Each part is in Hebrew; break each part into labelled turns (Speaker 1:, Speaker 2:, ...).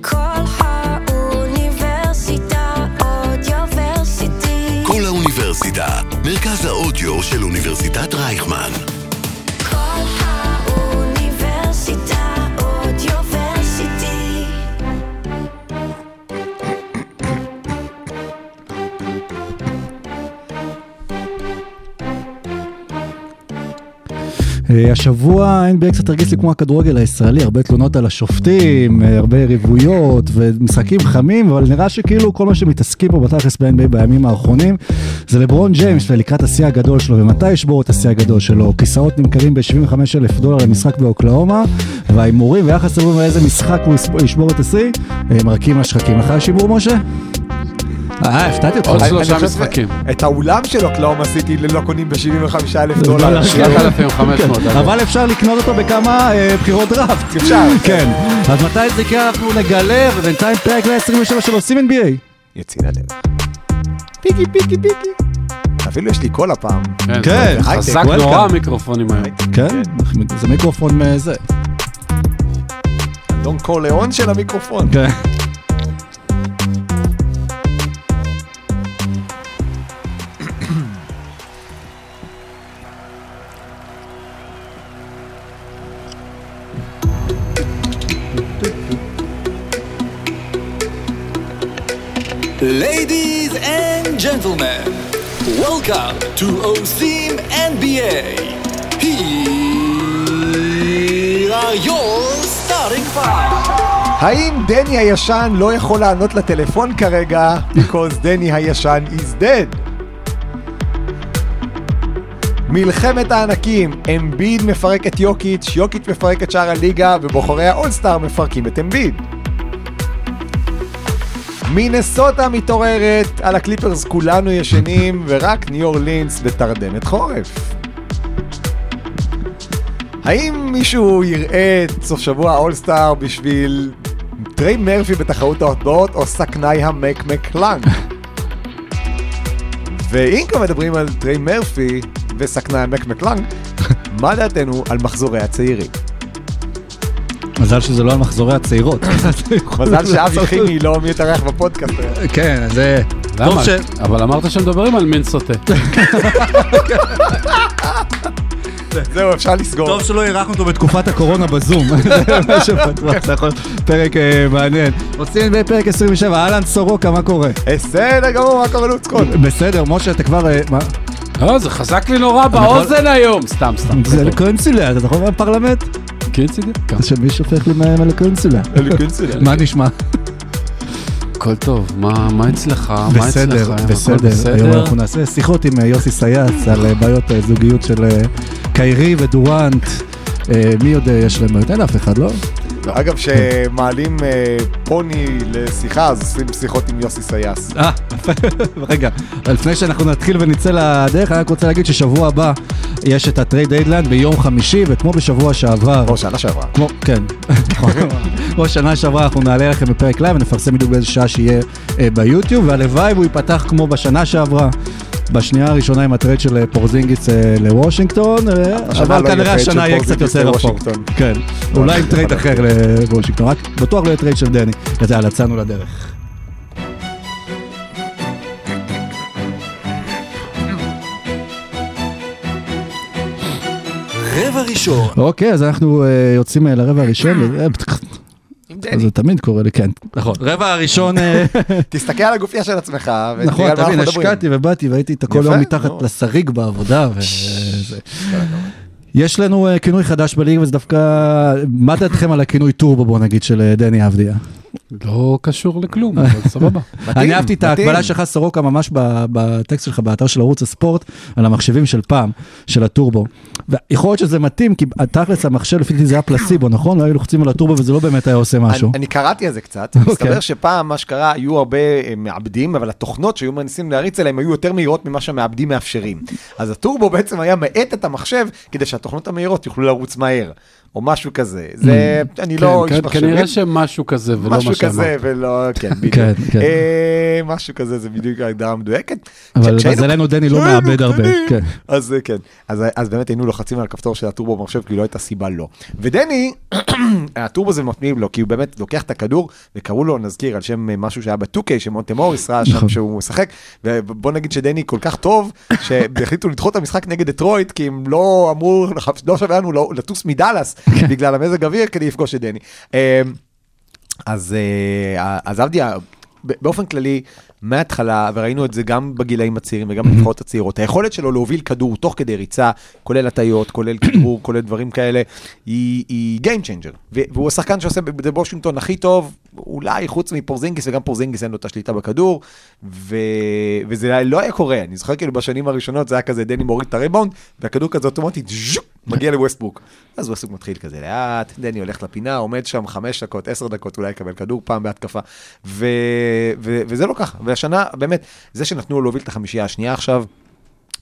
Speaker 1: כל האוניברסיטה אודיוורסיטי.
Speaker 2: כל האוניברסיטה, מרכז האודיו של אוניברסיטת רייכמן.
Speaker 3: השבוע ה-NBA קצת הרגיש לי כמו הכדורגל הישראלי, הרבה תלונות על השופטים, הרבה יריבויות ומשחקים חמים, אבל נראה שכאילו כל מה שמתעסקים בו בתכלס ב-NBA בימים האחרונים זה לברון ג'יימס ולקראת השיא הגדול שלו, ומתי ישבור את השיא הגדול שלו? כיסאות נמכרים ב-75 אלף דולר למשחק באוקלאומה, וההימורים ויחס לבין איזה משחק הוא ישבור את השיא, אה, מרקים לשחקים. לך יש הימור משה? אה, הפתעתי אותך.
Speaker 4: עוד שלושה משחקים.
Speaker 5: את האולם של אוקלאומה סיטי לא קונים ב-75 אלף דולר.
Speaker 4: 3,500.
Speaker 3: אבל אפשר לקנות אותו בכמה אה, בחירות דראפט.
Speaker 5: אפשר.
Speaker 3: כן. אז מתי זה יקרה אנחנו נגלה, ובינתיים פרק 127 של עושים NBA.
Speaker 5: יוצאים לדרך. פיקי פיקי פיקי. אפילו יש לי קול הפעם.
Speaker 4: כן,
Speaker 3: כן,
Speaker 4: חזק נורא. המיקרופונים היום.
Speaker 3: כן, זה מיקרופון מזה.
Speaker 5: דון קורליאון של המיקרופון.
Speaker 3: כן.
Speaker 6: Ladies and gentlemen, welcome to OSIM NBA. Here are your starting five.
Speaker 5: האם דני הישן לא יכול לענות לטלפון כרגע, because דני הישן is dead? מלחמת הענקים, אמביד מפרק את יוקיץ', יוקיץ' מפרק את שאר הליגה, ובוחרי האולסטאר מפרקים את אמביד. מינסוטה מתעוררת, על הקליפרס כולנו ישנים, ורק ניו אורלינס בתרדמת חורף. האם מישהו יראה את סוף שבוע האולסטאר בשביל טריי מרפי בתחרות ההטבעות או סכנאי המק מקלנג? ואם כבר מדברים על טריי מרפי וסכנאי המק מקלנג, מה דעתנו על מחזורי הצעירים?
Speaker 3: מזל שזה לא על מחזורי הצעירות.
Speaker 5: מזל שאבי חימי לא מתארח בפודקאסט.
Speaker 3: כן, זה... טוב
Speaker 4: למה?
Speaker 3: ש...
Speaker 4: אבל אמרת שמדברים על מין סוטה.
Speaker 5: זהו, אפשר לסגור.
Speaker 3: טוב שלא אירחנו אותו בתקופת הקורונה בזום. זה מה שבטוח, זה יכול להיות פרק אה, מעניין. רוצים בפרק 27, אהלן סורוקה, מה קורה?
Speaker 5: בסדר גמור, מה קורה לוצקון?
Speaker 3: בסדר, משה, אתה כבר... אה, מה?
Speaker 4: לא, זה חזק לי נורא באוזן היום. סתם, סתם.
Speaker 3: זה לקונסולה, אתה זוכר מהפרלמנט?
Speaker 4: כן, צדיק.
Speaker 3: שמישהו הופך למאיים על הקונסולה. מה נשמע?
Speaker 4: הכל טוב, מה מה אצלך? מה
Speaker 3: בסדר, בסדר. היום אנחנו נעשה שיחות עם אה, יוסי סייץ על אה, בעיות אה, זוגיות של קיירי ודורנט. מי עוד יש להם בעיות? אין אף אחד, לא?
Speaker 5: אגב, שמעלים אה, פוני לשיחה, אז עושים שיחות עם יוסי סייס.
Speaker 3: אה. רגע, לפני שאנחנו נתחיל ונצא לדרך, אני רק רוצה להגיד ששבוע הבא יש את ה trade deadline ביום חמישי, וכמו בשבוע שעבר,
Speaker 5: כמו שנה שעברה.
Speaker 3: כמו, כן, נכון. כמו שנה שעברה אנחנו נעלה לכם בפרק live ונפרסם בדיוק באיזה שעה שיהיה אה, ביוטיוב, והלוואי והוא ייפתח כמו בשנה שעברה. בשנייה הראשונה עם ה trade של אה, פורזינגיס אה, לוושינגטון, אה, אבל
Speaker 5: לא
Speaker 3: כנראה השנה יהיה קצת יותר אפור. כן, אולי עם
Speaker 5: trade
Speaker 3: אחר לוושינגטון, רק בטוח לא יהיה trade של דני. אז יאללה, יצאנו לדרך.
Speaker 6: רבע ראשון.
Speaker 3: אוקיי, אז אנחנו יוצאים לרבע הראשון. אה, זה תמיד קורה לי, כן. נכון. רבע הראשון, אה,
Speaker 5: תסתכל על הגופייה של עצמך, ותראה
Speaker 3: נכון,
Speaker 5: על מה
Speaker 3: תבין,
Speaker 5: אנחנו מדברים.
Speaker 3: השקעתי ובאתי והייתי את הכל יום מתחת. לשריג בעבודה. וזה. יש לנו אה, כינוי חדש בליגה וזה דווקא, מה דעתכם על הכינוי טורבו בוא נגיד של אה, דני אבדיה?
Speaker 4: לא קשור לכלום, אבל סבבה.
Speaker 3: אני אהבתי את. ההקבלה שלך סורוקה ממש ב- בטקסט שלך באתר של ערוץ הספורט על המחשבים של פעם, של הטורבו. ויכול להיות שזה מתאים כי תכלס המחשב לפי דעתי זה היה פלסיבו נכון? לא היו לוחצים על הטורבו וזה לא באמת היה עושה משהו.
Speaker 5: אני, אני קראתי על זה קצת,
Speaker 3: אוקיי.
Speaker 5: מסתבר שפעם מה שקרה, היו הרבה אה, מעבדים, אבל התוכנות שהיו מנסים להריץ עליהם היו יותר מהירות ממה שהמעבדים מאפשרים. אז הטורבו בעצם היה מאט את המחשב כדי שהתוכנות המהירות יוכלו לרוץ מהר, או משהו כזה. זה, אני לא
Speaker 4: כן,
Speaker 5: איש
Speaker 4: כן,
Speaker 5: מחשבים.
Speaker 4: כנראה שמשהו כזה ולא מה
Speaker 5: משהו כזה,
Speaker 4: שאמרת.
Speaker 5: ולא, כן, בדיוק.
Speaker 3: כן, כן.
Speaker 5: אה, משהו כזה, זה בדיוק ההגדרה המדויקת.
Speaker 3: אבל
Speaker 5: כשהיינו-
Speaker 3: מזלנו דני לא מאבד הרבה. כן.
Speaker 5: אז אה, כן, אז, אז באמת היינו לוחצים על הכפתור של הטורבו במחשב, כי לא הייתה סיבה לא. ודני, והטורבו זה מפנים לו, כי הוא באמת לוקח את הכדור, וקראו לו, נזכיר, על שם אה, משהו שהיה ב-2K, שמונטה מוריס ראה שם
Speaker 3: נכון.
Speaker 5: שהוא משחק, ובוא נגיד שדני כל כך טוב, שהחליטו לדחות את המשחק נגד דטרויט, כי הם לא אמרו, לא שווה לנו לא- לטוס מדאלאס, בגלל המזג אוויר, כדי לפגוש את דני. אה, אז, אה, אז עבדיה, באופן כללי, מההתחלה, וראינו את זה גם בגילאים הצעירים וגם בנבחרות הצעירות, היכולת שלו להוביל כדור תוך כדי ריצה, כולל הטיות, כולל כדרור, כולל דברים כאלה, היא, היא Game Changer. והוא השחקן שעושה את זה בוושינגטון הכי טוב, אולי חוץ מפורזינגיס, וגם פורזינגיס אין לו את השליטה בכדור, ו... וזה לא היה קורה. אני זוכר כאילו בשנים הראשונות זה היה כזה, דני מוריד את הריבאונד, והכדור כזה אוטומטית, ז'וק, מגיע לווסטבוק. אז ווסטבוק מתחיל כזה לאט, דני הולך לפינה, עומד שם חמש דקות, עשר דקות, אולי יקבל כדור פעם בהתקפה. ו... ו... וזה לא ככה. והשנה, באמת, זה שנתנו לו להוביל את החמישייה השנייה עכשיו,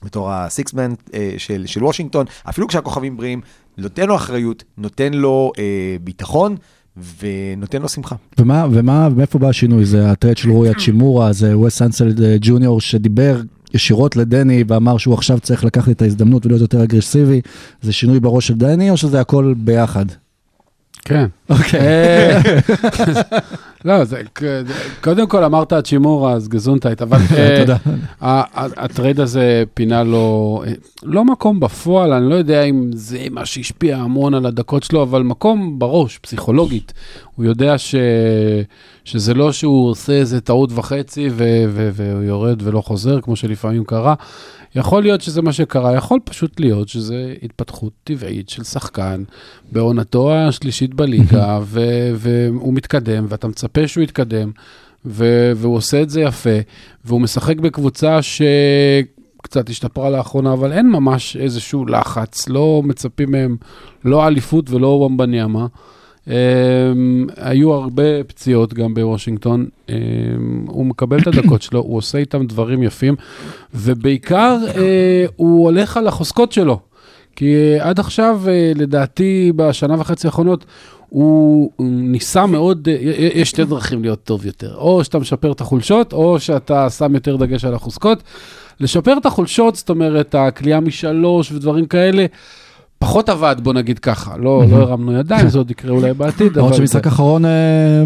Speaker 5: בתור הסיקסמן של, של וושינגטון, אפילו כשהכוכבים בריאים, נותן לו אחריות, נותן לו אה, ביטחון. ונותן לו שמחה.
Speaker 3: ומה, ומה, מאיפה בא השינוי? זה הטרד של רועי הצ'ימורה, זה וס אנסלד אה, ג'וניור שדיבר ישירות לדני ואמר שהוא עכשיו צריך לקחת את ההזדמנות ולהיות יותר אגרסיבי. זה שינוי בראש של דני או שזה הכל ביחד?
Speaker 4: כן.
Speaker 3: אוקיי.
Speaker 4: אה, לא, זה, קודם כל אמרת צ'ימורה, אז Gesundheit, אבל אה,
Speaker 3: תודה.
Speaker 4: ה trade הזה פינה לו, אה, לא מקום בפועל, אני לא יודע אם זה מה שהשפיע המון על הדקות שלו, אבל מקום בראש, פסיכולוגית. הוא יודע ש, שזה לא שהוא עושה איזה טעות וחצי ו, ו, והוא יורד ולא חוזר, כמו שלפעמים קרה. יכול להיות שזה מה שקרה, יכול פשוט להיות שזה התפתחות טבעית של שחקן בעונתו השלישית בליגה, והוא מתקדם, ואתה מצפה שהוא יתקדם, והוא עושה את זה יפה, והוא משחק בקבוצה שקצת השתפרה לאחרונה, אבל אין ממש איזשהו לחץ, לא מצפים מהם, לא אליפות ולא ומבניאמה. Um, היו הרבה פציעות גם בוושינגטון, um, הוא מקבל את הדקות שלו, הוא עושה איתם דברים יפים, ובעיקר uh, הוא הולך על החוזקות שלו. כי uh, עד עכשיו, uh, לדעתי, בשנה וחצי האחרונות, הוא ניסה מאוד, יש שתי דרכים להיות טוב יותר, או שאתה משפר את החולשות, או שאתה שם יותר דגש על החוזקות. לשפר את החולשות, זאת אומרת, הכלייה משלוש ודברים כאלה, פחות עבד, בוא נגיד ככה. לא, לא הרמנו ידיים, זה עוד יקרה אולי בעתיד,
Speaker 3: למרות. שמשחק האחרון, אה,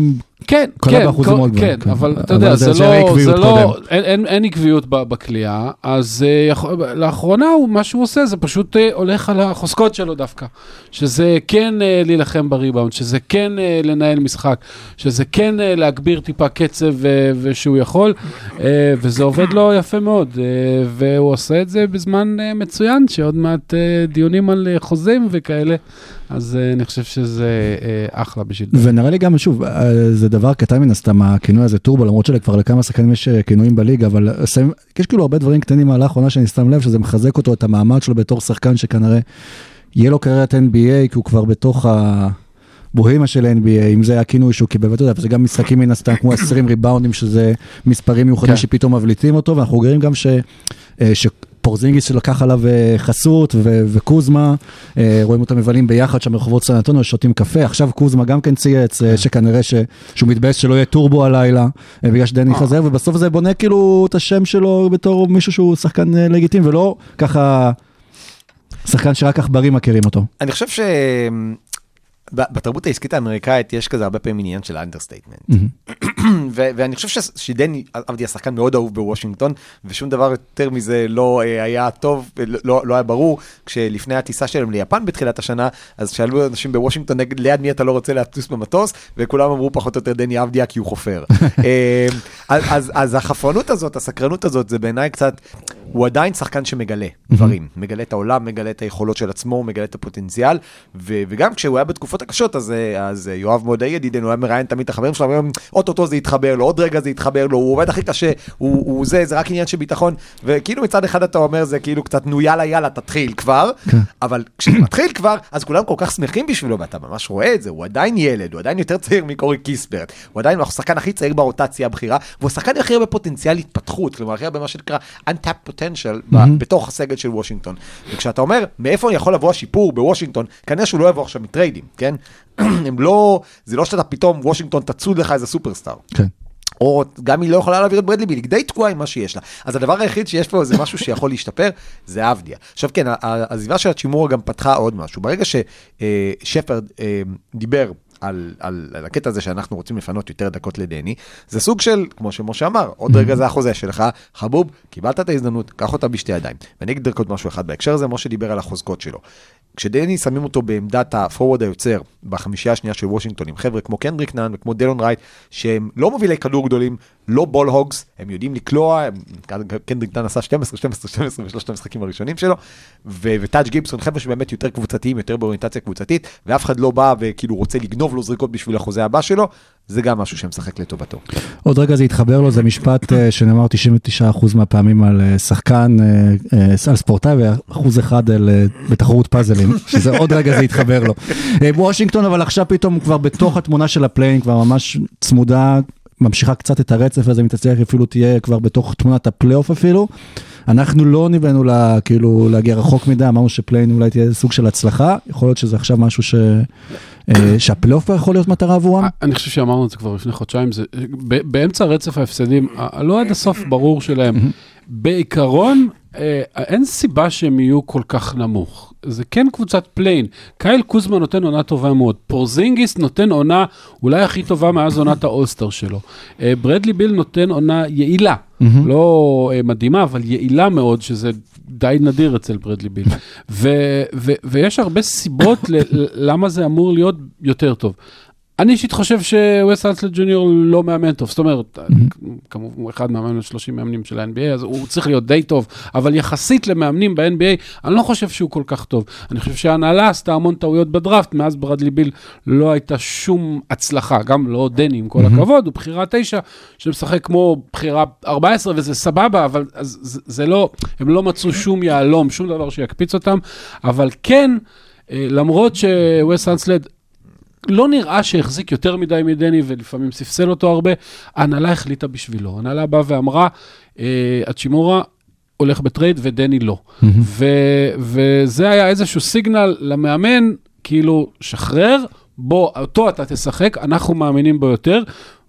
Speaker 4: כן,
Speaker 3: קלה
Speaker 4: כן, כל-
Speaker 3: מאוד
Speaker 4: כן,
Speaker 3: כן.
Speaker 4: אבל אתה יודע,
Speaker 3: זה
Speaker 4: זה לא, זה לא. אין- אין- אין עקביות בכלייה, אז אה, לאחרונה הוא- מה שהוא עושה זה פשוט אה, הולך על החוזקות שלו דווקא, שזה כן אה, להילחם בריבאונד, שזה כן אה, לנהל משחק, שזה כן אה, להגביר טיפה קצב אה, ושהוא יכול, אה, וזה עובד לו יפה מאוד, אה, והוא עושה את זה בזמן אה, מצוין, שעוד מעט אה, דיונים על אה, חוזים וכאלה, אז אה, אני חושב שזה אה, אחלה בשביל זה.
Speaker 3: ונראה לי גם, שוב, אה, זה דבר קטן מן הסתם, הכינוי הזה טורבו, למרות שכבר לכמה שחקנים יש כינויים בליגה, אבל יש כאילו הרבה דברים קטנים מהלך האחרונה שאני שם לב, שזה מחזק אותו, את המעמד שלו בתור שחקן שכנראה יהיה לו קריירת NBA, כי הוא כבר בתוך הבוהימה של NBA, אם זה הכינוי שהוא קיבל, ואתה יודע, וזה גם משחקים מן הסתם כמו 20 ריבאונדים, שזה מספרים מיוחדים
Speaker 4: כן.
Speaker 3: שפתאום מבליטים אותו, ואנחנו רואים גם ש... ש... פורזינגיס שלקח עליו אה, חסות ו- וקוזמה, אה, רואים אותם מבלים ביחד שם ברחובות סן אנטוניו, שותים קפה, עכשיו קוזמה גם כן צייץ, אה, שכנראה ש- שהוא מתבאס שלא יהיה טורבו הלילה, בגלל שדני. חזר, ובסוף זה בונה כאילו את השם שלו בתור מישהו שהוא שחקן לגיטימי, ולא ככה שחקן שרק עכברים מכירים אותו.
Speaker 5: אני חושב שבתרבות העסקית האמריקאית יש כזה הרבה פעמים עניין של understatement. ואני חושב שדני עבדי השחקן מאוד אהוב בוושינגטון, ושום דבר יותר מזה לא אה, היה טוב, אה, לא, לא היה ברור. כשלפני הטיסה שלהם ליפן בתחילת השנה, אז שאלו אנשים בוושינגטון ליד מי אתה לא רוצה לטוס במטוס, וכולם אמרו פחות או יותר דני עבדיה כי הוא חופר. אה, אז, אז, אז החפרנות הזאת, הסקרנות הזאת, זה בעיניי קצת, הוא עדיין שחקן שמגלה דברים, מגלה את העולם, מגלה את היכולות של עצמו, מגלה את הפוטנציאל, וגם כשהוא היה בתקופות הקשות, אז, אה, אז אה, יואב מודעי ידידנו, היה מראיין תמיד את החברים שלו, אומר, אוטוטו זה יתחבר לו, עוד רגע זה יתחבר לו, הוא עובד הכי קשה, הוא, הוא זה, זה רק עניין של ביטחון, וכאילו מצד אחד אתה אומר, זה כאילו קצת, נו יאללה יאללה, תתחיל כבר, אבל כשזה מתחיל כבר, אז כולם כל כך שמחים בשבילו, ואתה ממש רואה את זה, הוא עדיין ילד, הוא עדיין יותר צעיר מקורי קיסברט, הוא עדיין השחקן הכי צעיר ברוטציה הבכירה, והוא השחקן הכי הרבה פוטנציאל התפתחות, כלומר הכי הרבה מה שנקרא untapped potential בתוך הסגל של וושינגטון. וכשאתה אומר, מאיפה יכול לבוא השיפור בוושינגטון, כנראה שהוא לא יבוא עכשיו מטריידים, כן? הם לא, זה לא שאתה פתאום, וושינגטון תצוד לך איזה סופרסטאר.
Speaker 3: כן.
Speaker 5: או גם היא לא יכולה להעביר את ברדלי ביל, היא די תקועה עם מה שיש לה. אז הדבר היחיד שיש פה זה משהו שיכול להשתפר, זה אבדיה. עכשיו כן, העזיבה של הצ'ימורה גם פתחה עוד משהו. ברגע ששפרד דיבר על, על, על הקטע הזה שאנחנו רוצים לפנות יותר דקות לדני, זה סוג של, כמו שמשה אמר, עוד רגע זה החוזה שלך, חבוב, קיבלת את ההזדמנות, קח אותה בשתי ידיים. ואני אגיד רק עוד משהו אחד בהקשר הזה, משה דיבר על החוזקות שלו. כשדני שמים אותו בעמדת הפורוורד היוצר בחמישייה השנייה של וושינגטון עם חבר'ה כמו קנדריק נאן וכמו דלון רייט שהם לא מובילי כדור גדולים, לא בול הוגס, הם יודעים לקלוע, הם- קנדריק נאן עשה 12, 12, 12 בשלושת המשחקים הראשונים שלו ו- וטאג' גיבסון חבר'ה שבאמת יותר קבוצתיים, יותר באוריינטציה קבוצתית ואף אחד לא בא וכאילו רוצה לגנוב לו זריקות בשביל החוזה הבא שלו, זה גם משהו שמשחק לטובתו.
Speaker 3: עוד רגע זה יתחבר לו, זה משפט אה, שנאמר 99% מהפעמים על אה, שחקן, אה, על ספורטאי ואחוז אחד על, בתחרות פאזלים, שזה עוד רגע זה יתחבר לו. וושינגטון אבל עכשיו פתאום כבר בתוך התמונה של ה play-in, כבר ממש צמודה, ממשיכה קצת את הרצף הזה, אם תצליח אפילו תהיה כבר בתוך תמונת הפלייאוף אפילו. אנחנו לא ניבאנו לה, כאילו להגיע רחוק מדי, אמרנו ש play-in אולי תהיה סוג של הצלחה, יכול להיות שזה עכשיו משהו ש... אה, שהפלייאוף יכול להיות מטרה עבורם.
Speaker 4: אני חושב שאמרנו את זה כבר לפני חודשיים, זה ב- באמצע רצף ההפסדים, הלא עד הסוף ברור שלהם. בעיקרון, אה, אין סיבה שהם יהיו כל כך נמוך. זה כן קבוצת play-in. קייל קוזמה נותן עונה טובה מאוד. פורזינגיס נותן עונה אולי הכי טובה מאז עונת האולסטר שלו. אה, ברדלי ביל נותן עונה יעילה. לא אה, מדהימה, אבל יעילה מאוד, שזה די נדיר אצל ברדלי ביל. ו- ו- ויש הרבה סיבות ל- למה זה אמור להיות יותר טוב. אני אישית חושב שווס אנסלד ג'וניור לא מאמן טוב, זאת אומרת, כמובן הוא אחד מהמאמנים 30 מאמנים של ה-NBA, אז הוא צריך להיות די טוב, אבל יחסית למאמנים ב-NBA, אני לא חושב שהוא כל כך טוב. אני חושב שההנהלה עשתה המון טעויות בדראפט, מאז ברדלי ביל לא הייתה שום הצלחה, גם לא דני, עם כל הכבוד, הוא בחירה תשע, שמשחק כמו בחירה 14, וזה סבבה, אבל אז, זה, לא, הם לא מצאו שום יהלום, שום דבר שיקפיץ אותם, אבל כן, אה, למרות שווסט אנסלד לא נראה שהחזיק יותר מדי מדני ולפעמים ספסל אותו הרבה, ההנהלה החליטה בשבילו. ההנהלה באה ואמרה, אה, הצ'ימורה הולך בטרייד ודני לא. ו- וזה היה איזשהו סיגנל למאמן, כאילו, שחרר, בוא, אותו אתה תשחק, אנחנו מאמינים בו יותר.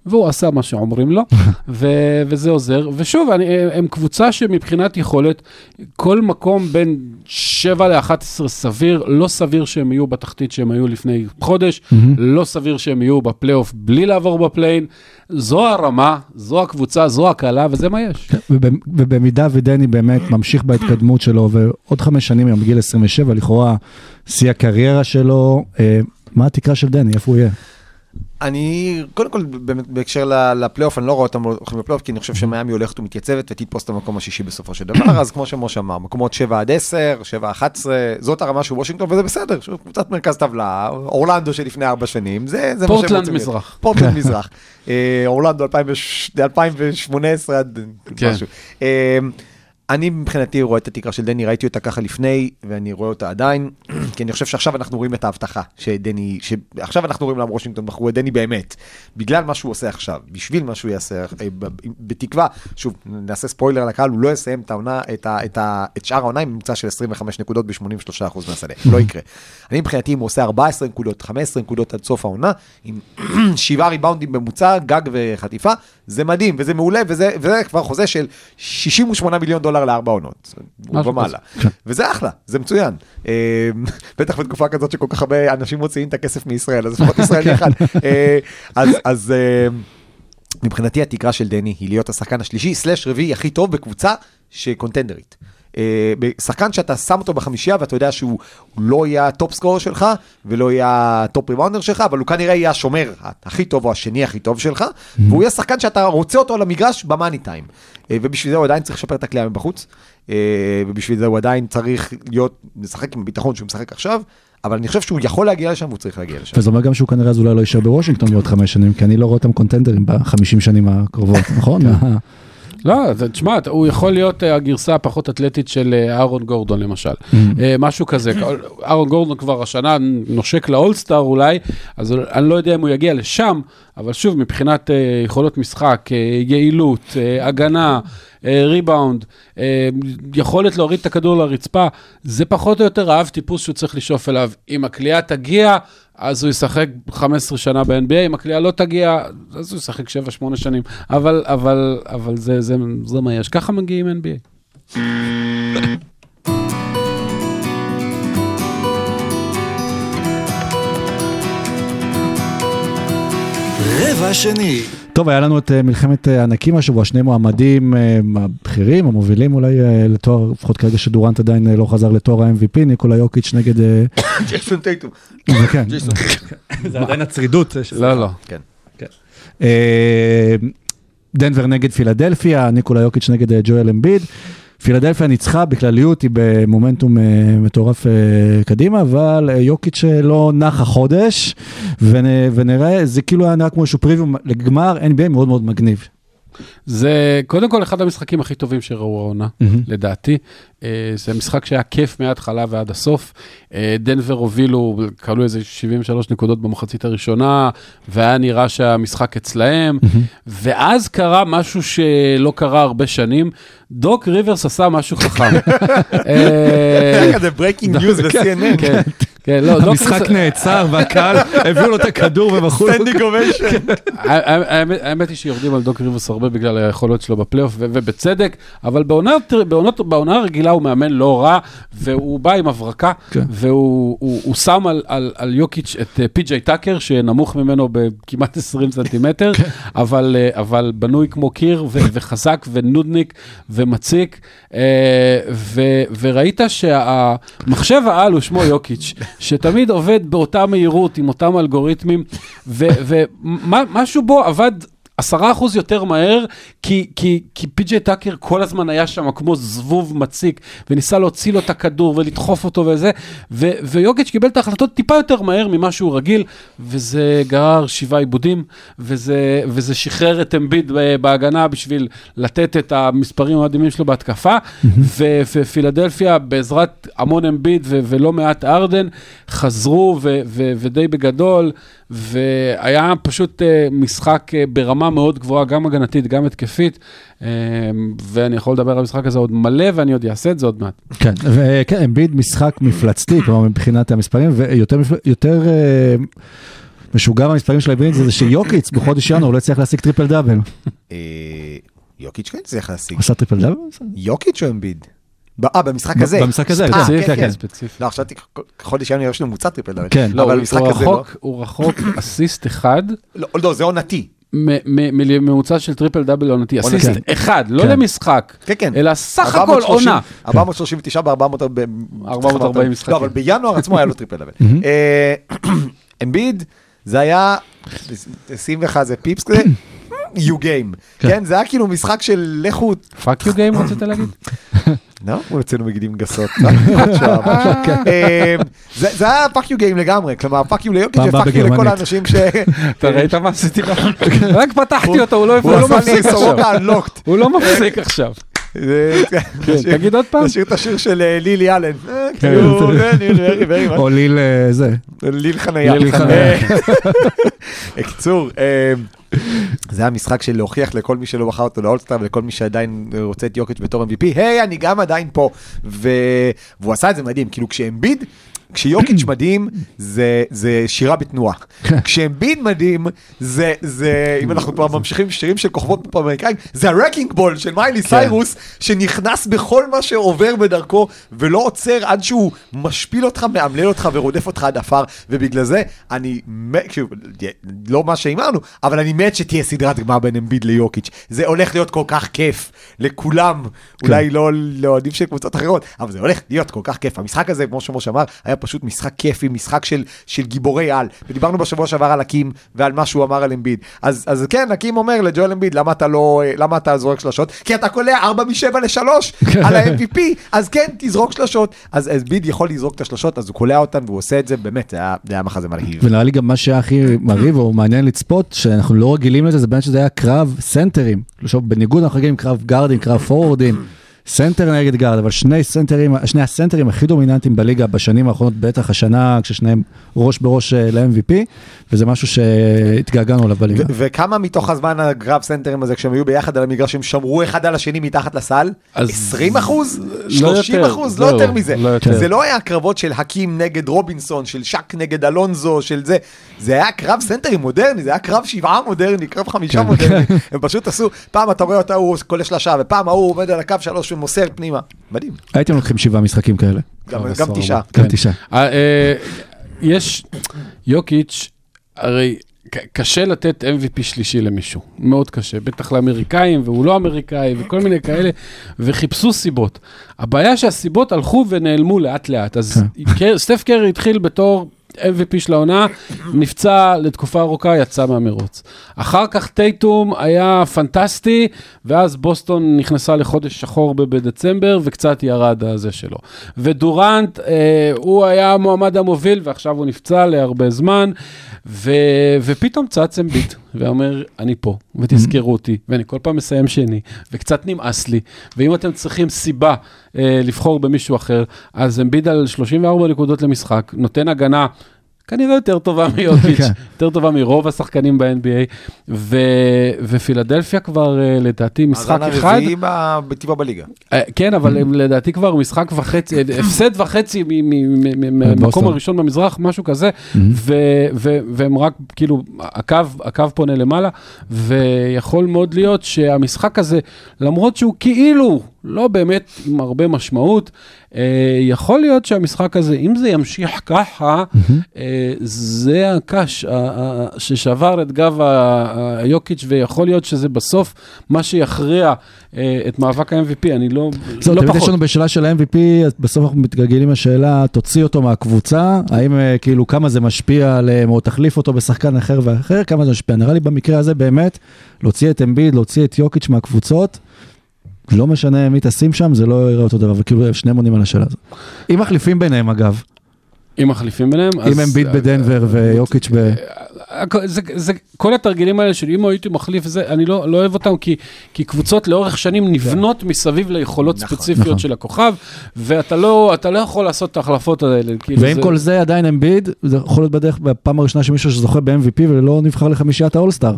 Speaker 4: והוא עשה מה שאומרים לו, ו- וזה עוזר. ושוב, אני, הם קבוצה שמבחינת יכולת, כל מקום בין 7 ל-11 סביר, לא סביר שהם יהיו בתחתית שהם היו לפני חודש, לא סביר שהם יהיו בפלייאוף בלי לעבור בפליין. זו הרמה, זו הקבוצה, זו הקלה, וזה מה יש.
Speaker 3: ובמ- ובמידה ודני באמת ממשיך בהתקדמות שלו, ועוד חמש שנים היום בגיל 27, לכאורה שיא הקריירה שלו, אה, מה התקרה של דני, איפה הוא יהיה?
Speaker 5: אני, קודם כל, בהקשר לפלייאוף, אני לא רואה אותם הולכים לפלייאוף, כי אני חושב שמיאמי הולכת ומתייצבת ותתפוס את המקום השישי בסופו של דבר, אז כמו שמשה אמר, מקומות 7 עד 10, 7 עד 11, זאת הרמה של וושינגטון, וזה בסדר, שוב, קבוצת מרכז טבלה, אורלנדו שלפני 4 שנים, זה, זה מה שהם רוצים.
Speaker 4: מזרח.
Speaker 5: פורטלנד מזרח. אה, אורלנדו 2018 עד
Speaker 4: כן.
Speaker 5: משהו. אני מבחינתי רואה את התקרה של דני, ראיתי אותה ככה לפני, ואני רואה אותה עדיין, כי אני חושב שעכשיו אנחנו רואים את ההבטחה שדני, שעכשיו אנחנו רואים למה וושינגטון בחרו את דני באמת, בגלל מה שהוא עושה עכשיו, בשביל מה שהוא יעשה, אה, בתקווה, שוב, נעשה ספוילר לקהל, הוא לא יסיים את העונה, את, ה, את, ה, את שאר העונה עם ממוצע של 25 נקודות ב-83% מהשדה, לא יקרה. אני מבחינתי, אם הוא עושה 14 נקודות, 15 נקודות עד סוף העונה, עם שבעה ריבאונדים בממוצע, גג וחטיפה, זה מדהים, וזה מעולה, וזה, וזה כבר חוזה של 68 מיליון דולר לארבע עונות. ומעלה. וזה אחלה, זה מצוין. אה, בטח בתקופה כזאת שכל כך הרבה אנשים מוציאים את הכסף מישראל, אז לפחות ישראלי אחד. אה, אז, אז אה, מבחינתי התקרה של דני היא להיות השחקן השלישי, סלאש רביעי הכי טוב בקבוצה שקונטנדרית. אה, שחקן שאתה שם אותו בחמישייה ואתה יודע שהוא לא יהיה ה top scorer שלך ולא יהיה ה top rebounder שלך, אבל הוא כנראה יהיה השומר הכי טוב או השני הכי טוב שלך, והוא יהיה שחקן שאתה רוצה אותו על המגרש במאני טיים. אה, ובשביל זה הוא עדיין צריך לשפר את הקליעה מבחוץ, אה, ובשביל זה הוא עדיין צריך להיות, לשחק עם הביטחון שהוא משחק עכשיו, אבל אני חושב שהוא יכול להגיע לשם והוא צריך להגיע לשם.
Speaker 3: וזה אומר גם שהוא כנראה אז אולי לא יישאר בוושינגטון בעוד חמש שנים, כי אני לא רואה אותם קונטנדרים בחמש שנים הקרובות, נכון?
Speaker 4: לא, תשמע, הוא יכול להיות אה, הגרסה הפחות אתלטית של אה, אהרון גורדון למשל. אה, משהו כזה. אהרון גורדון כבר השנה נושק לאולסטאר אולי, אז אני לא יודע אם הוא יגיע לשם, אבל שוב, מבחינת יכולות משחק, יעילות, הגנה, ריבאונד, יכולת להוריד את הכדור לרצפה, זה פחות או יותר האב טיפוס שהוא צריך לשאוף אליו. אם הכלייה תגיע, אז הוא ישחק 15 שנה ב-NBA, אם הכלייה לא תגיע, אז הוא ישחק 7-8 שנים. אבל, אבל, אבל זה, זה, זה מה יש. ככה מגיעים NBA.
Speaker 6: רבע שני.
Speaker 3: טוב, היה לנו את אה, מלחמת אה, הענקים השבוע, שני מועמדים אה, הבכירים, המובילים אולי לתואר, לפחות כרגע שדורנט עדיין לא חזר לתואר ה-MVP, ניקולה יוקיץ' נגד...
Speaker 5: ג'ייסון טייטום.
Speaker 3: זה כן, זה עדיין הצרידות.
Speaker 4: לא, לא.
Speaker 5: כן.
Speaker 3: אה, דנבר נגד פילדלפיה, ניקולה יוקיץ' נגד ג'ואל אמביד. פילדלפיה ניצחה בכלליות, היא במומנטום אה, מטורף אה, קדימה, אבל אה, יוקיץ' לא נח החודש, ונ, ונראה, זה כאילו היה נראה כמו איזשהו פריוויו לגמר NBA מאוד מאוד מגניב.
Speaker 4: זה קודם כל אחד המשחקים הכי טובים שראו העונה,
Speaker 3: מהמם.
Speaker 4: לדעתי. אה, זה משחק שהיה כיף מההתחלה ועד הסוף. אה, דנבר הובילו, קבלו איזה 73 נקודות במחצית הראשונה, והיה נראה שהמשחק אצלהם. ואז קרה משהו שלא קרה הרבה שנים, דוק ריברס עשה משהו חכם. אה,
Speaker 5: כזה breaking news ב-CNN.
Speaker 4: כן, כן, לא, דוק
Speaker 3: המשחק
Speaker 4: ריברס-
Speaker 3: נעצר והקהל הביאו לו את הכדור ומחאו לו.
Speaker 5: standing ovation.
Speaker 4: האמת- היא שיורדים על דוק ריברס הרבה בגלל היכולות שלו בפלייאוף, ובצדק, אבל בעונה הרגילה הוא מאמן לא רע, והוא בא עם הברקה,
Speaker 3: כן.
Speaker 4: והוא הוא- הוא שם על- על על יוקיץ' את אה, פי.ג'יי טאקר, שנמוך ממנו בכמעט 20 סנטימטר, אבל אה, אבל בנוי כמו קיר, ו- וחזק, ונודניק, ומציק, אה, ו- וראית שהמחשב העל הוא שמו יוקיץ', שתמיד עובד באותה מהירות, עם אותם אלגוריתמים, ומשהו בו עבד עשרה אחוז יותר מהר, כי, כי, כי פי.ג'יי טאקר כל הזמן היה שם כמו זבוב מציק, וניסה להוציא לו את הכדור ולדחוף אותו וזה, ו, ויוקיץ' קיבל את ההחלטות טיפה יותר מהר ממה שהוא רגיל, וזה גרר שבעה עיבודים, וזה, וזה שחרר את אמביד בהגנה בשביל לתת את המספרים המדהימים שלו בהתקפה, ופילדלפיה בעזרת המון אמביד ולא מעט ארדן, חזרו ו- ו- ודי בגדול, והיה פשוט אה, משחק אה, ברמה מאוד גבוהה, גם הגנתית, גם התקפית, אה, ואני יכול לדבר על המשחק הזה עוד מלא, ואני עוד אעשה את זה עוד מעט.
Speaker 3: כן, וכן, אמביד משחק מפלצתי, כלומר מבחינת המספרים, ויותר יותר, משוגע במספרים של אמביד זה שיוקיץ' בחודש ינואר לא הצליח להשיג טריפל דאבל.
Speaker 5: יוקיץ' כן צריך להשיג.
Speaker 3: עשה טריפל דאבל?
Speaker 5: יוקיץ' או אמביד? אה, במשחק הזה.
Speaker 3: במשחק הזה,
Speaker 5: אה,
Speaker 3: כן.
Speaker 5: כן,
Speaker 3: כן,
Speaker 5: כן. לא, חשבתי, חודש ינואר יש לו ממוצע טריפל דאבל.
Speaker 3: כן.
Speaker 4: לא, הוא,
Speaker 5: לא.
Speaker 4: רחוק, הוא רחוק אסיסט אחד
Speaker 5: לא, לא, זה עונתי.
Speaker 4: מ- מ- מממוצע של טריפל דאבל עונתי. אסיסט אחד, לא
Speaker 3: כן.
Speaker 4: למשחק,
Speaker 5: כן, כן.
Speaker 4: אלא סך הכל
Speaker 5: 430
Speaker 4: עונה.
Speaker 5: 439 ב-400...
Speaker 4: 440 משחקים.
Speaker 5: לא, אבל בינואר עצמו היה לו טריפל דאבל. אה, אמביד, זה היה, שים לך איזה פיפס כזה, you game. כן, זה היה כאילו משחק של לכו...
Speaker 4: פאק יו גיים רצית להגיד?
Speaker 5: לא, הוא יוצאנו מגידים גסות. עכשיו, אה, זה היה פאק יו גיים לגמרי, כלומר פאק יו ליוקיץ' ופאק יו לכל. האנשים ש...
Speaker 4: אתה ראית מה עשיתי? רק פתחתי אותו, הוא לא לא מפסיק עכשיו. הוא לא מפסיק עכשיו.
Speaker 5: כן,
Speaker 4: תגיד עוד פעם.
Speaker 5: נשאיר את השיר של אה, לילי אלן. אה,
Speaker 3: כן.
Speaker 5: כן, much.
Speaker 3: או ליל אה, זה.
Speaker 5: ליל חניה. אה, קיצור, אה, זה היה משחק של להוכיח לכל מי שלא בחר אותו לאולסטאר ולכל מי שעדיין רוצה את יוקיץ' בתור MVP, היי, אני גם עדיין פה. ו- והוא עשה את זה מדהים, כאילו כשאמביד... כשיוקיץ' מדהים, זה, זה שירה בתנועה. כשאמביד מדהים, זה, זה, אם אנחנו כבר ממשיכים שירים של כוכבות פופ אמריקאים, זה ה wrecking ball של מיילי סיירוס, שנכנס בכל מה שעובר בדרכו, ולא עוצר עד שהוא משפיל אותך, מאמלל אותך ורודף אותך עד עפר, ובגלל זה אני, מת- לא מה שהימרנו, אבל אני מת שתהיה סדרת גמר בין אמביד ליוקיץ'. זה הולך להיות כל כך כיף לכולם, אולי לא לאוהדים של קבוצות אחרות, אבל זה הולך להיות כל כך כיף. המשחק הזה, כמו שמשה אמר, היה פשוט משחק כיפי, משחק של, של גיבורי על. ודיברנו בשבוע שעבר על אקים ועל מה שהוא אמר על אמביד. אז, אז כן, אקים אומר לג'ואל אמביד, למה אתה לא, למה אתה זורק שלשות? כי אתה קולע 4 מ-7 ל-3 על ה-MVP, אז כן, תזרוק שלשות. אז אמביד יכול לזרוק את השלשות, אז הוא קולע אותן והוא עושה את זה, באמת, זה היה, זה היה מחזה מרהיב.
Speaker 3: ונראה לי גם מה שהיה הכי מרהיב או מעניין לצפות, שאנחנו לא רגילים לזה, זה באמת שזה היה קרב סנטרים. עכשיו, בניגוד אנחנו רגילים קרב גארדים, קרב פורורדים, סנטר נגד גארד, אבל שני סנטרים, שני הסנטרים הכי דומיננטיים בליגה בשנים האחרונות, בטח השנה, כששניהם ראש בראש אה, ל-MVP, וזה משהו שהתגעגענו אליו בליגה.
Speaker 5: וכמה מתוך הזמן הקרב סנטרים הזה, כשהם היו ביחד על המגרש, הם שמרו אחד על השני מתחת לסל?
Speaker 4: אז
Speaker 5: 20 אחוז?
Speaker 4: לא
Speaker 5: 30
Speaker 4: יותר,
Speaker 5: אחוז? לא
Speaker 4: זהו,
Speaker 5: יותר מזה.
Speaker 4: לא יותר.
Speaker 5: זה לא היה קרבות של האקים נגד רובינסון, של שק נגד אלונזו, של זה. זה היה קרב סנטרים מודרני, זה היה קרב שבעה מודרני, קרב חמישה מודרני. הם פשוט עשו, פעם אתה רואה אותה, הוא קולע שלושה, ופעם ההוא עומד על הקו שלוש ומוסר פנימה. מדהים.
Speaker 3: הייתם לוקחים שבעה משחקים כאלה.
Speaker 5: גם. תשעה.
Speaker 3: גם
Speaker 4: כן.
Speaker 3: תשעה.
Speaker 4: אה, אה, יש, יוקיץ', הרי קשה לתת MVP שלישי למישהו, מאוד קשה, בטח לאמריקאים, והוא לא אמריקאי, וכל מיני כאלה, וחיפשו סיבות. הבעיה שהסיבות הלכו ונעלמו לאט-לאט, אז ק- סטף קרי התחיל בתור... MVP של העונה, נפצע לתקופה ארוכה, יצא מהמרוץ. אחר כך טייטום היה פנטסטי, ואז בוסטון נכנסה לחודש שחור בדצמבר, וקצת ירד הזה שלו. ודורנט, אה, הוא היה המועמד המוביל, ועכשיו הוא נפצע להרבה זמן, ו, ופתאום צץ אמביט, ואומר, אני פה, ותזכרו אותי, ואני כל פעם מסיים שני, וקצת נמאס לי, ואם אתם צריכים סיבה אה, לבחור במישהו אחר, אז אמביט על 34 נקודות למשחק, נותן הגנה. כנראה יותר טובה מיוקיץ',
Speaker 3: כן.
Speaker 4: יותר טובה מרוב השחקנים ב-NBA, ו- ופילדלפיה כבר אה, לדעתי משחק אחד,
Speaker 5: הרביעי ב- בטבעה בליגה.
Speaker 4: אה, כן, אבל הם לדעתי כבר משחק וחצי, אה, הפסד וחצי מהמקום. הראשון במזרח, משהו כזה, ו- ו- והם רק, כאילו, הקו, הקו פונה למעלה, ויכול מאוד להיות שהמשחק הזה, למרות שהוא כאילו לא באמת עם הרבה משמעות, אה, יכול להיות שהמשחק הזה, אם זה ימשיך ככה, אה, זה הקש ה- ה- ששבר את גב היוקיץ', ויכול להיות שזה בסוף מה שיכריע אה, את מאבק ה-MVP, אני לא, לא
Speaker 3: תמיד יש
Speaker 4: פחות.
Speaker 3: לנו בשאלה של ה-MVP, בסוף אנחנו מתגלגלים לשאלה, תוציא אותו מהקבוצה, האם אה, כאילו כמה זה משפיע עליהם, או תחליף אותו בשחקן אחר ואחר, כמה זה משפיע. נראה לי במקרה הזה באמת, להוציא את אמביד, להוציא את יוקיץ' מהקבוצות, לא משנה מי תשים שם, זה לא יראה אותו דבר, וכאילו שניהם עונים על השאלה הזאת. אם מחליפים ביניהם אגב,
Speaker 4: אם מחליפים ביניהם,
Speaker 3: אם אמביד בדנבר ויוקיץ' ב...
Speaker 4: אה, זה, זה, כל התרגילים האלה של אם הייתי מחליף זה, אני לא, לא אוהב אותם, כי, כי קבוצות לאורך שנים נבנות מסביב ליכולות
Speaker 5: נכון,
Speaker 4: ספציפיות
Speaker 3: נכון.
Speaker 4: של הכוכב, ואתה לא, אתה לא יכול לעשות את ההחלפות האלה. כאילו
Speaker 3: ועם
Speaker 4: זה,
Speaker 3: כל זה עדיין אמביד, זה יכול להיות בדרך, בפעם הראשונה שמישהו שזוכה ב-MVP ולא נבחר לחמישיית האולסטאר.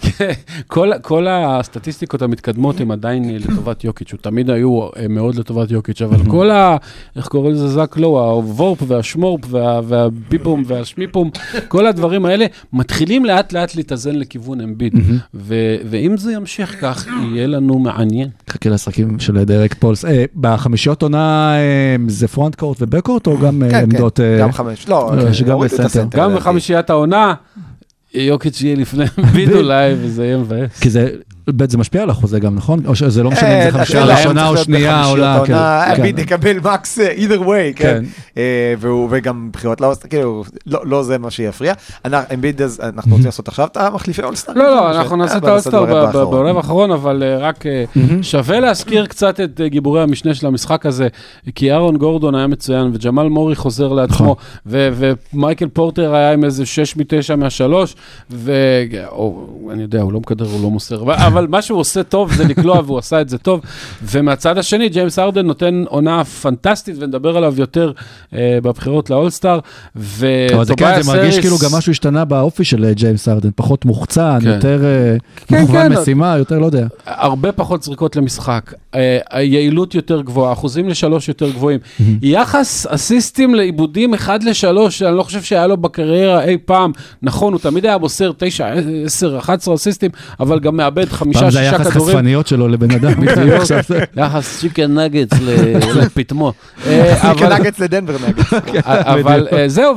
Speaker 4: כן, כל, כל הסטטיסטיקות המתקדמות הן עדיין לטובת יוקיץ', הוא תמיד היו אה, מאוד לטובת יוקיץ', אבל כל ה... איך קוראים לזה זק לא, הוורפ והשמורפ וה, והביפום והשמיפום, כל הדברים האלה מתחילים לאט לאט להתאזן לכיוון אמביט, ו, ואם זה ימשיך כך, יהיה לנו מעניין.
Speaker 3: חכה לשחקים של דרק פולס. אה, בחמישיות עונה אה, זה פרונט קורט ובק קורט או גם אה,
Speaker 5: כן,
Speaker 3: עמדות...
Speaker 5: כן, גם חמש. לא, כן,
Speaker 4: גם. בחמישיית העונה, יוקיץ' יהיה לפני אמביט אולי, וזה יהיה מבאס.
Speaker 3: כי זה, ב' זה משפיע על החוזה גם, נכון? או שזה לא משנה אם
Speaker 5: אה,
Speaker 3: זה חמישייה
Speaker 5: השאלה,
Speaker 3: ראשונה או שנייה עולה. כן, כן.
Speaker 5: יקבל מקס אה, either way, כן.
Speaker 3: כן.
Speaker 5: אה, וגם בחירות לאוסטר, כאילו, לא לא זה מה שיפריע. אנחנו- אמביט, אז אנחנו רוצים לעשות עכשיו את המחליפי אולסטאר?
Speaker 4: לא, לא, אנחנו נעשה את האולסטאר
Speaker 5: ברבע האחרון.
Speaker 4: אבל אה, רק אה, שווה להזכיר קצת את אה, גיבורי המשנה של המשחק הזה, כי אהרון גורדון היה מצוין, וג'מאל מורי חוזר
Speaker 3: נכון.
Speaker 4: לעצמו, ו- ומייקל פורטר היה עם איזה 6 מ-9 מהשלוש, ואני יודע, הוא לא מקדר, הוא לא מוסר, אבל- מה שהוא עושה טוב זה לקלוע, והוא עשה את זה טוב. ומהצד השני, ג'יימס ארדן נותן עונה פנטסטית, ונדבר עליו יותר אה, בבחירות לאולסטאר,
Speaker 3: אבל זה כן, זה מרגיש
Speaker 4: האריס-
Speaker 3: כאילו גם משהו השתנה באופי של אה, ג'יימס ארדן, פחות מוחצן,
Speaker 4: כן.
Speaker 3: יותר אה,
Speaker 4: כן,
Speaker 3: מכוון
Speaker 4: כן.
Speaker 3: משימה, יותר לא יודע.
Speaker 4: הרבה פחות זריקות למשחק, אה, היעילות יותר גבוהה, אחוזים לשלוש יותר גבוהים. יחס אסיסטים לעיבודים 1 ל-3, אני לא חושב שהיה לו בקריירה אי פעם. נכון, הוא תמיד היה מוסר 9, 10, 11 אסיסטים, אבל גם מאבד חמישה,
Speaker 3: פעם זה
Speaker 4: שישה
Speaker 3: היחס
Speaker 4: כדורים.
Speaker 3: חשפניות שלו לבן אדם.
Speaker 4: בדיוק. יחס צ'יקן נגדס לפטמו. אה, אבל-
Speaker 5: נגץ לדנבר נגץ.
Speaker 4: אבל אה, זהו,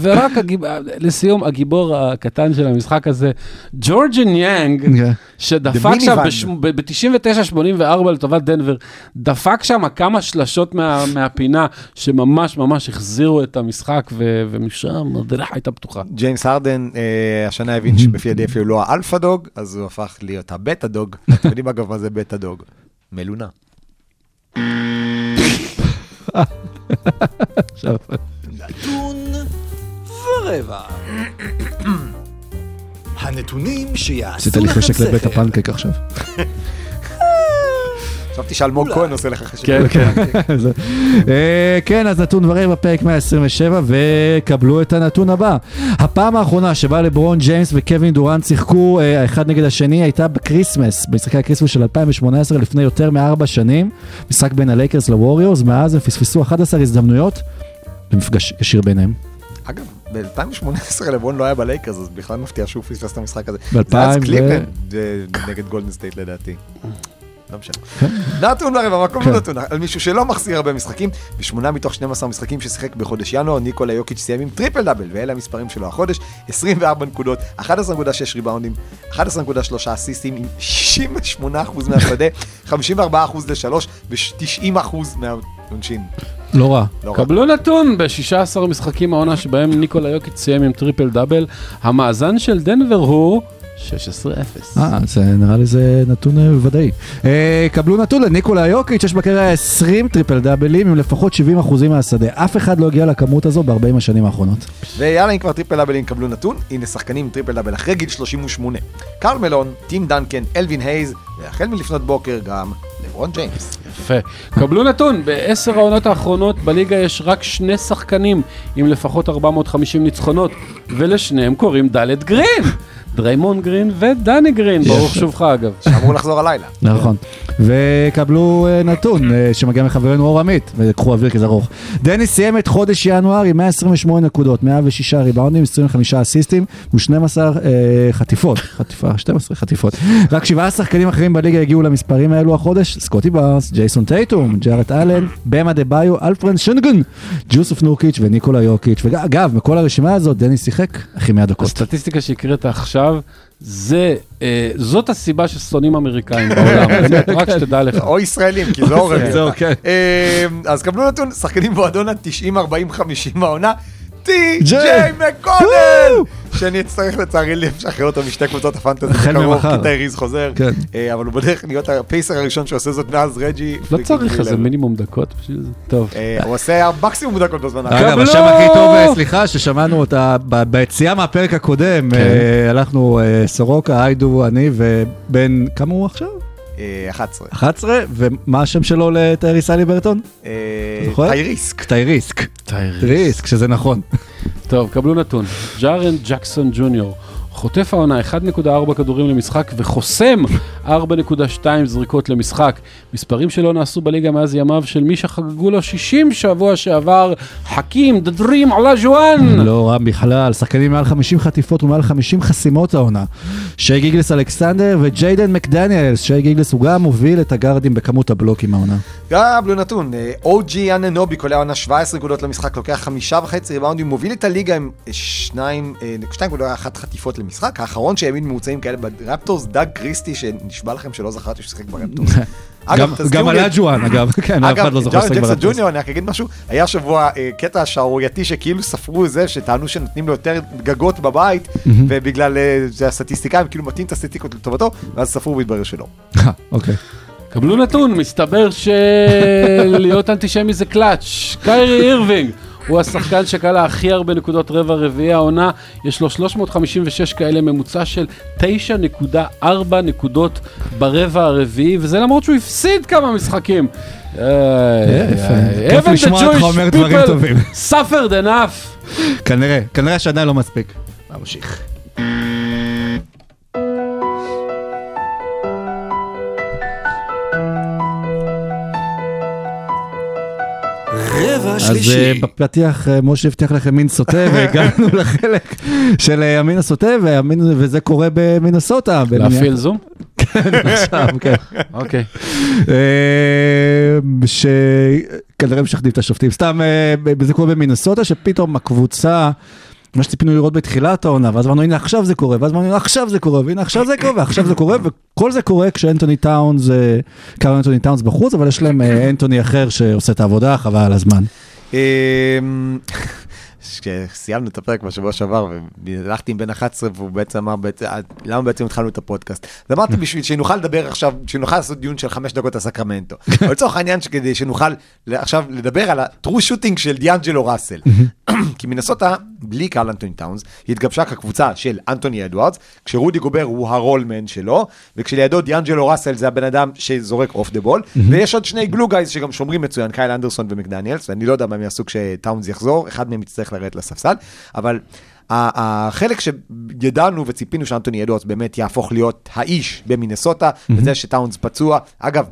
Speaker 4: ורק הגיב- לסיום, הגיבור הקטן של המשחק הזה, ג'ורג' ניאנג,
Speaker 3: כן.
Speaker 4: שדפק שם
Speaker 5: minivan.
Speaker 4: ב-99-84 לטובת דנבר, דפק שם כמה שלשות מה- מהפינה, שממש ממש החזירו את המשחק, ומשם הדרך הייתה פתוחה.
Speaker 5: ג'יימס הרדן אה, השנה הבין שבפילדלפיה הוא לא ה alpha dog, אז הוא הפך להיות ה beta dog. אתם יודעים אגב מה זה beta dog? מלונה.
Speaker 6: נתון ורבע. הנתונים שיעשו
Speaker 3: עשית
Speaker 6: לכם
Speaker 3: לי חשק לבית
Speaker 6: שכל.
Speaker 3: הפנקק עכשיו.
Speaker 5: חשבתי שאלמוג. כהן עושה לך חשק.
Speaker 4: כן, כן.
Speaker 3: אה, כן, אז נתון ורבע בפרק 127, וקבלו את הנתון הבא. הפעם האחרונה שבה לברון ג'יימס וקווין דורנט שיחקו אה, האחד נגד השני הייתה בקריסמס, במשחקי הקריסמס של 2018 לפני יותר מארבע שנים, משחק בין הלייקרס לווריורס, מאז הם פספסו 11 הזדמנויות למפגש ישיר ביניהם.
Speaker 5: אגב, ב-2018 לברון לא היה בלייקרס, אז בכלל מפתיע שהוא פספס את המשחק הזה.
Speaker 3: ב-2000
Speaker 5: זה אז
Speaker 3: ו-
Speaker 5: קליבלנד אה, נגד גולדן סטייט לדעתי. לא משנה. נתון ורבע, מקום
Speaker 3: כן.
Speaker 5: לא נתון, על מישהו שלא מחסיר הרבה משחקים, בשמונה מתוך 12 משחקים ששיחק בחודש ינואר, ניקולה יוקיץ' סיים עם טריפל דאבל, ואלה המספרים שלו החודש, 24 נקודות, 11.6 ריבאונדים, 11.3 אסיסטים עם 68% מהשדה, 54% ל-3 ו-90% מהעונשין.
Speaker 3: לא רע.
Speaker 5: לא רע.
Speaker 4: קבלו נתון ב-16 משחקים העונה שבהם ניקולה יוקיץ' סיים עם טריפל דאבל, המאזן של דנבר הוא 16-0.
Speaker 3: אה, זה נראה לי זה נתון אה, ודאי. אה, קבלו נתון לניקולה יוקיץ', יש בקריירה 20 טריפל דאבלים עם לפחות 70% מהשדה. אף אחד לא הגיע לכמות הזו ב-40 השנים האחרונות.
Speaker 5: ויאללה, אם כבר טריפל דאבלים קבלו נתון, הנה שחקנים עם טריפל דאבל אחרי גיל 38. קרל מלון, טים דנקן, אלווין הייז, והחל מלפנות בוקר גם לברון ג'יימס.
Speaker 4: יפה. קבלו נתון, בעשר העונות האחרונות בליגה יש רק שני שחקנים עם לפחות 450 ניצחונות, ולשניהם קוראים דלת גרין. דריימון גרין ודני גרין, ברוך שובך אגב.
Speaker 5: שאמור לחזור הלילה.
Speaker 3: נכון. וקבלו אה, נתון אה, שמגיע מחברנו אור עמית, וקחו אוויר כי זה ארוך. דני סיים את חודש ינואר עם 128 נקודות, 106 ריבאונדים, 25 אסיסטים ו-12 אה, חטיפות. חטיפה, 12 חטיפות. רק שבעה שחקנים אחרים בליגה הגיעו למספרים האלו החודש, סקוטי בארס, ג'ייסון טייטום, ג'ארט אלן, במה דה ביו, אלפרן שנגן, ג'וסוף נורקיץ' וניקולה יוקיץ'. ואגב, מכל הרשימה הזאת, דני שיחק הכי 100 דקות.
Speaker 4: הסטטיסטיקה שהקראת עכשיו, זה, אה, זאת הסיבה ששונאים אמריקאים בעולם, באמת, רק שתדע לך.
Speaker 5: או ישראלים, כי זה אורן.
Speaker 3: זהו, כן.
Speaker 5: אז קבלו נתון, שחקנים במועדון ה-90-40-50 העונה, טי
Speaker 3: ג'יי.
Speaker 5: שאני אצטרך לצערי לשחרר אותו משתי קבוצות הפנטזי
Speaker 3: החל
Speaker 5: בקרוב,
Speaker 3: ממחר.
Speaker 5: כי טייריז חוזר.
Speaker 3: כן.
Speaker 5: אה, אבל הוא בדרך להיות הפייסר הראשון שעושה זאת מאז רג'י.
Speaker 4: לא צריך איזה. מינימום דקות בשביל זה. טוב.
Speaker 5: אה, הוא עושה מקסימום דקות בזמן האחרון.
Speaker 3: אגב! השם הכי טוב, אה, סליחה, ששמענו אותה ביציאה מהפרק הקודם,
Speaker 4: כן.
Speaker 3: הלכנו סורוקה, היידו, אני ובן, כמה הוא עכשיו?
Speaker 5: אה, 11.
Speaker 3: 11, ומה השם שלו לתייריס אלי ברטון? זוכר?
Speaker 5: טייריסק.
Speaker 3: טייריסק. טייריסק, שזה נכון.
Speaker 4: טוב, קבלו נתון. ג'ארן ג'קסון ג'וניור חוטף העונה 1.4 כדורים למשחק וחוסם 4.2 זריקות למשחק. מספרים שלא נעשו בליגה מאז ימיו של מי שחגגו לו 60 שבוע שעבר, חכים, דדרים עולה ג'ואן.
Speaker 3: לא רע בכלל, שחקנים מעל 50 חטיפות ומעל 50 חסימות העונה. שי גיגלס אלכסנדר וג'יידן מקדניאלס, שי גיגלס הוא גם מוביל את הגארדים בכמות הבלוקים העונה.
Speaker 5: קבלו נתון, אה, אוג'י אננובי קולע עונה 17 נקודות למשחק, לוקח חמישה וחצי ריבאונדים, מוביל את הליגה עם אה, שניים, אה, 2.1 חטיפות למשחק. האחרון שהעמיד ממוצעים כאלה ברפטורס, דאג קריסטי, שנשבע לכם שלא זכרתי שהוא שיחק ברפטורס. אגב,
Speaker 3: גם- עלה ג'ואן, אגב, כן, אף אחד לא זוכר
Speaker 5: אגב,
Speaker 3: לשחק ברפטורס.
Speaker 5: ג'וניור, אני רק אגיד משהו, היה שבוע אה, קטע שערורייתי שכאילו ספרו זה, שטענו שנותנים לו יותר גגות בבית, ובגלל אה, הסטטיסטיקאים כאילו מתאים את הסטטיסטיקות לטובתו, ואז ספרו והתברר שלא.
Speaker 3: אה, אוקיי.
Speaker 4: קבלו נתון, מסתבר שלהיות אנטישמי זה קלאץ'. קיירי אירווינג הוא השחקן שקלע הכי הרבה נקודות ברבע רביעי העונה, יש לו 356 כאלה, ממוצע של 9.4 נקודות ברבע הרביעי, וזה למרות שהוא הפסיד כמה משחקים.
Speaker 3: יפה. כיף
Speaker 4: Even the
Speaker 3: לשמוע אותך אומר דברים טובים.
Speaker 4: suffered enough.
Speaker 3: כנראה, כנראה שעדיין לא מספיק. ממשיך.
Speaker 6: רבע
Speaker 3: אז אה. בפתיח אה, משה הבטיח לכם מין סוטה והגענו לחלק של אה, המין הסוטה והמין- וזה קורה במינסוטה.
Speaker 4: להפעיל זום?
Speaker 3: עכשיו, כן.
Speaker 4: אוקיי.
Speaker 3: אה, שכנראה משכנעים את השופטים. סתם, אה, זה קורה במינסוטה, שפתאום הקבוצה, מה שציפינו לראות בתחילת העונה, ואז אמרנו, הנה עכשיו זה קורה, ואז אמרנו, עכשיו זה קורה, והנה עכשיו זה קורה, ועכשיו זה קורה, וכל זה קורה כשאנטוני טאונס, אה, קארל אנטוני טאונס בחוץ, אבל יש להם אה, אנטוני אחר שעושה את העבודה, חבל על הזמן.
Speaker 5: כשסיימנו את הפרק בשבוע שעבר, והלכתי עם בן 11, והוא בעצם אמר, בעצם, למה בעצם התחלנו את הפודקאסט? אז אמרתי, בשביל שנוכל לדבר עכשיו, שנוכל לעשות דיון של חמש דקות על סקרמנטו. אבל לצורך העניין, כדי שנוכל עכשיו לדבר על ה-true shooting של דיאנג'לו ראסל. כי מנסוטה, בלי קרל אנטוני טאונס, התגבשה כקבוצה של אנטוני אדוארדס, כשרודי גובר הוא ה roll man שלו, וכשלידו דיאנג'לו ראסל זה הבן אדם שזורק off the ball, ויש עוד שני glue guys שגם שומרים מצוין, קייל אנדרסון ומקדניאלס, ואני לא יודע מה הם יעשו כשטאונס יחזור, אחד מהם יצטרך לרדת לספסל, אבל... החלק שידענו וציפינו שאנטוני אדוארדס באמת יהפוך להיות האיש במינסוטה, וזה שטאונס פצוע. אגב,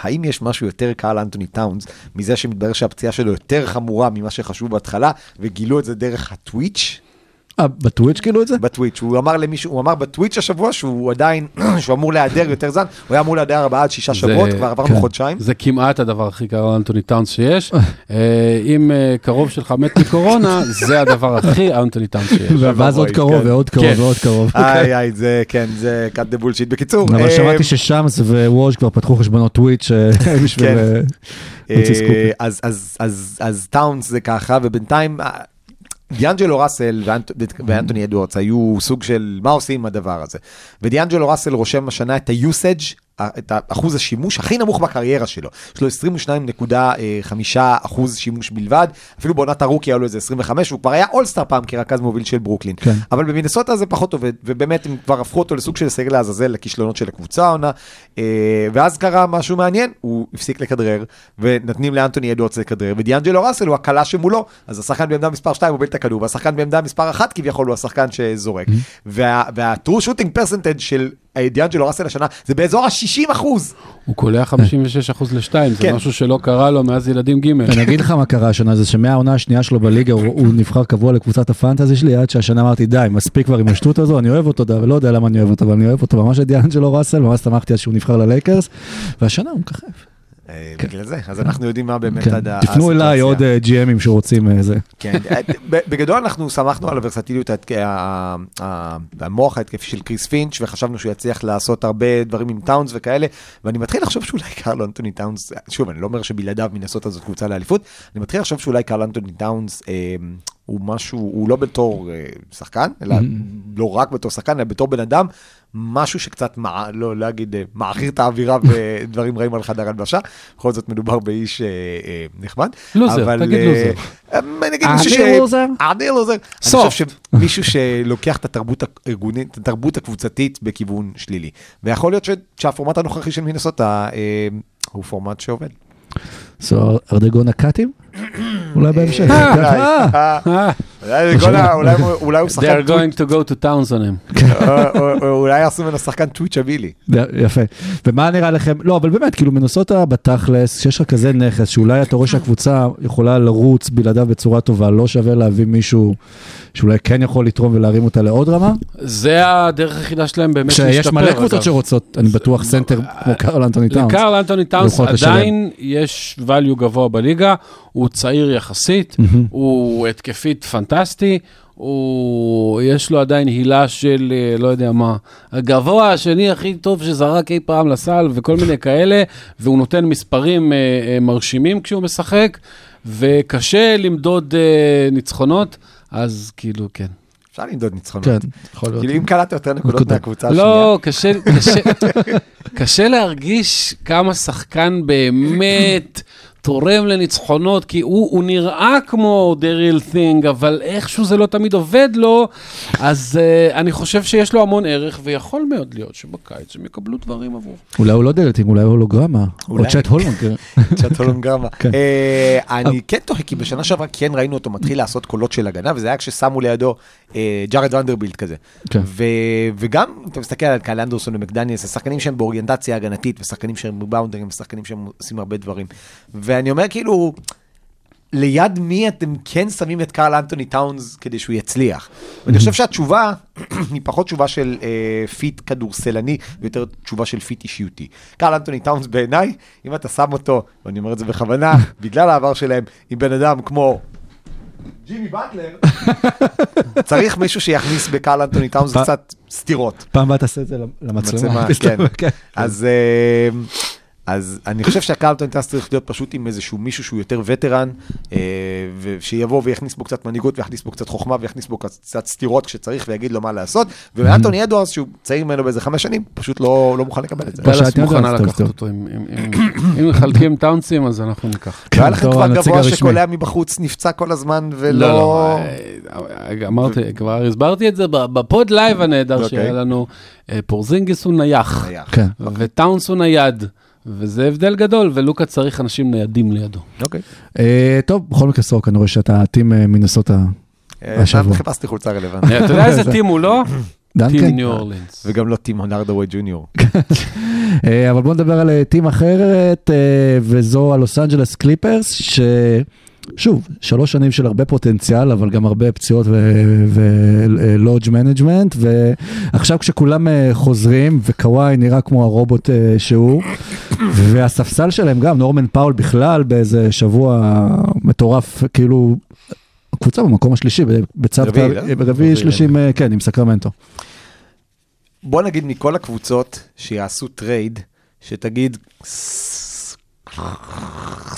Speaker 5: האם יש משהו יותר קל לאנטוני טאונס מזה שמתברר שהפציעה שלו יותר חמורה ממה שחשבו בהתחלה, וגילו את זה דרך הטוויץ'?
Speaker 3: אה, בטוויץ' כאילו את זה?
Speaker 5: בטוויץ'. הוא אמר למישהו, הוא אמר בטוויץ' השבוע שהוא עדיין, שהוא אמור להיעדר יותר זמן, הוא היה אמור להיעדר ארבעה עד שישה
Speaker 4: זה-
Speaker 5: שבועות, כבר עברנו
Speaker 3: כן.
Speaker 5: חודשיים.
Speaker 4: זה כמעט הדבר הכי קרוב לאנטוני טאונס שיש. אה, אם אה, קרוב שלך מת מקורונה, זה הדבר הכי אנטוני טאונס שיש.
Speaker 3: ואז עוד
Speaker 5: אוי,
Speaker 3: קרוב
Speaker 5: כן.
Speaker 3: ועוד קרוב
Speaker 4: כן.
Speaker 3: ועוד קרוב.
Speaker 5: איי איי, זה, כן, זה cut the bullshit. בקיצור,
Speaker 3: אבל
Speaker 5: אה,
Speaker 3: שמעתי ששמס וווז' כבר פתחו חשבונות טוויץ' אה, בשביל
Speaker 5: כן.
Speaker 3: אה.
Speaker 5: אה, אז, אז, אז, אז טאונס זה ככה, ובינתיים אה, דיאנג'לו ראסל ואנט, ואנטוני אדוארדס היו סוג של מה עושים עם הדבר הזה. ודיאנג'לו ראסל רושם השנה את ה-usage, את אחוז השימוש הכי נמוך בקריירה שלו. יש לו 22.5 אחוז שימוש בלבד, אפילו בעונת הרוקי היה לו איזה 25, הוא כבר היה אולסטאר פעם כרכז מוביל של ברוקלין.
Speaker 3: כן.
Speaker 5: אבל במינסוטה זה פחות עובד, ובאמת הם כבר הפכו אותו לסוג של סגל לעזאזל לכישלונות של הקבוצה העונה. אה, ואז קרה משהו מעניין, הוא הפסיק לכדרר, ונותנים לאנטוני אדוארדס לכדרר, ודיאנג'לו ראסל הוא הקלה שמולו, אז השחקן בעמדה מספר 2 מוביל את הכדור, והשחקן בעמדה מספר 1 כביכול הוא השחקן שזורק. וה- וה-true shooting percentage של דיאנג'לו ראסל השנה זה באזור ה-60 אחוז.
Speaker 4: הוא קולע 56% ל-2, זה
Speaker 5: כן.
Speaker 4: משהו שלא קרה לו מאז ילדים ג'.
Speaker 3: אני אגיד לך מה קרה השנה, זה שמהעונה השנייה שלו בליגה הוא, נבחר קבוע לקבוצת הפנטזי שלי, עד שהשנה אמרתי די, מספיק כבר עם השטות הזו, אני אוהב אותו, ולא יודע למה אני אוהב אותו, אבל אני אוהב אותו ממש את דיאנג'לו ראסל, ממש שמחתי אז שהוא נבחר ללייקרס, והשנה הוא מככב.
Speaker 5: אה, בגלל זה, אז אנחנו יודעים מה באמת
Speaker 3: כן.
Speaker 5: עד ה-
Speaker 3: תפנו אליי
Speaker 5: הסיטואציה.
Speaker 3: עוד אה, GMים שרוצים אה, זה.
Speaker 5: כן, בגדול אנחנו שמחנו על הוורסטיליות, המוח ההתקפי של קריס פינץ', וחשבנו שהוא יצליח לעשות הרבה דברים עם טאונס וכאלה, ואני מתחיל לחשוב שאולי קרל אנטוני טאונס, שוב, אני לא אומר שבלעדיו מנסוטה זאת קבוצה לאליפות, אני מתחיל לחשוב שאולי קרל אנטוני טאונס הוא משהו, הוא לא בתור שחקן, אלא לא רק בתור שחקן, אלא בתור בן אדם, משהו שקצת, מע... לא להגיד, אה, מעכיר את האווירה ודברים רעים על חדר הלבשה, בכל זאת מדובר באיש אה, אה, נחמד.
Speaker 4: לוזר,
Speaker 5: אבל,
Speaker 4: תגיד
Speaker 5: אה,
Speaker 4: לוזר.
Speaker 5: אה, נגיד
Speaker 3: אני
Speaker 5: מישהו ש...
Speaker 3: לוזר?
Speaker 5: אני לוזר. אני. חושב שמישהו שלוקח את התרבות הארגונית, את התרבות הקבוצתית בכיוון שלילי. ויכול להיות ש- שהפורמט הנוכחי של מינסוטה אה, הוא פורמט שעובד.
Speaker 3: So, are they gonna cut him? אולי בהמשך.
Speaker 5: אולי, הוא- הוא
Speaker 4: They
Speaker 5: שחקן
Speaker 4: are going to go to towns on him.
Speaker 5: או אולי יעשו ממנו שחקן טוויצ'בילי.
Speaker 3: יפה. ומה נראה לכם, לא, אבל באמת, כאילו מנסוטה בתכלס, שיש לך כזה נכס, שאולי אתה רואה שהקבוצה יכולה לרוץ בלעדיו בצורה טובה, לא שווה להביא מישהו שאולי כן יכול לתרום ולהרים אותה לעוד רמה?
Speaker 4: זה הדרך היחידה שלהם באמת להשתפר.
Speaker 3: כשיש מלא קבוצות. שרוצות, אני בטוח סנטר כמו קרל אנטוני טאונס.
Speaker 4: לקרל אנטוני טאונס. עדיין יש value גבוה בליגה, הוא צעיר יחסית, הוא התקפית פנטסטי, הוא, יש לו עדיין הילה של אה, לא יודע מה, הגבוה השני הכי טוב שזרק אי פעם לסל וכל מיני כאלה, והוא נותן מספרים אה, אה, מרשימים כשהוא משחק, וקשה למדוד אה, ניצחונות, אז כאילו כן.
Speaker 5: אפשר למדוד ניצחונות.
Speaker 3: כן, יכול להיות.
Speaker 5: כאילו אם קלעת יותר נקודות. מהקבוצה השנייה.
Speaker 4: לא, קשה, קשה, קשה להרגיש כמה שחקן באמת תורם לניצחונות, כי הוא, הוא נראה כמו the real thing, אבל איכשהו זה לא תמיד עובד לו, אז uh, אני חושב שיש לו המון ערך, ויכול מאוד להיות שבקיץ הם יקבלו דברים עבורו.
Speaker 3: אולי הוא לא דלתים, אולי הוא הולוגרמה. או. צ'אט הולמונגר.
Speaker 5: צ'אט הולונגרמה.
Speaker 3: כן.
Speaker 5: אה, אני כן תוהה, כי בשנה שעברה כן ראינו אותו מתחיל לעשות קולות של הגנה, וזה היה כששמו לידו אה, ג'ארד ונדרבילט כזה.
Speaker 3: כן.
Speaker 5: ו- וגם, אתה מסתכל על קייל אנדרסון ומקדניאס, זה שחקנים שהם באוריינטציה הגנתית, ושחקנים שהם בבאונדרים, ושחקנים שהם עושים הרבה דברים. ואני אומר כאילו, ליד מי אתם כן שמים את קרל אנטוני טאונס כדי שהוא יצליח? ואני חושב שהתשובה היא פחות תשובה של אה, fit כדורסלני, ויותר תשובה של fit אישיותי. קרל אנטוני טאונס בעיניי, אם אתה שם אותו, ואני אומר את זה בכוונה, בגלל העבר שלהם, עם בן אדם כמו ג'ימי באטלר, צריך מישהו שיכניס בקרל אנטוני טאונס קצת סתירות.
Speaker 3: פעם הבאה תעשה את זה למצלמה.
Speaker 5: מצלמה, כן.
Speaker 3: כן.
Speaker 5: אז, אה, אז אני חושב שקרל טאונס צריך להיות פשוט עם איזשהו מישהו שהוא יותר וטרן, אה, ושיבוא ויכניס בו קצת מנהיגות, ויכניס בו קצת חוכמה, ויכניס בו קצת סתירות כשצריך, ויגיד לו מה לעשות. ואנטוני אדוארדס, שהוא צעיר ממנו באיזה חמש שנים, פשוט לא, לא מוכן לקבל את זה.
Speaker 4: דאלאס מוכנה לקחת אותו, אם- מחלקים טאונסים, אז אנחנו ניקח.
Speaker 5: לא היה לכם כבר גבוה. שקולע מבחוץ, נפצע כל הזמן, ולא...
Speaker 4: לא, לא, אה, אמרתי, כבר הסברתי את זה בפוד לייב הנהדר
Speaker 5: אוקיי.
Speaker 4: שהיה לנו, אה, פורזינגיס הוא נייח,
Speaker 5: נייח.
Speaker 3: כן.
Speaker 4: וטאונס הוא נייד, וזה הבדל גדול, ולוקה צריך אנשים ניידים לידו.
Speaker 5: אוקיי.
Speaker 3: אה, טוב, בכל מקרה סורק, אני רואה שאתה team אה, מינסוטה
Speaker 5: אה,
Speaker 3: השבוע.
Speaker 5: חיפשתי חולצה רלוונטית.
Speaker 4: אתה יודע איזה team הוא לא?
Speaker 3: דנקן?
Speaker 4: team ניו אורלינס.
Speaker 5: וגם לא טים הארדוואי ג'וניור.
Speaker 3: אבל בואו נדבר על team אחרת, וזו הלוס אנג'לס קליפרס, שוב, שלוש שנים של הרבה פוטנציאל, אבל גם הרבה פציעות ו load management, ועכשיו כשכולם אה, חוזרים, וקוואי נראה כמו הרובוט אה, שהוא, והספסל שלהם גם, נורמן פאול בכלל באיזה שבוע מטורף, כאילו, קבוצה במקום השלישי, בצד
Speaker 5: רביעי?
Speaker 3: רביעי, שלישי, אה, כן, עם סקרמנטו.
Speaker 5: בוא נגיד מכל הקבוצות שיעשו טרייד, שתגיד,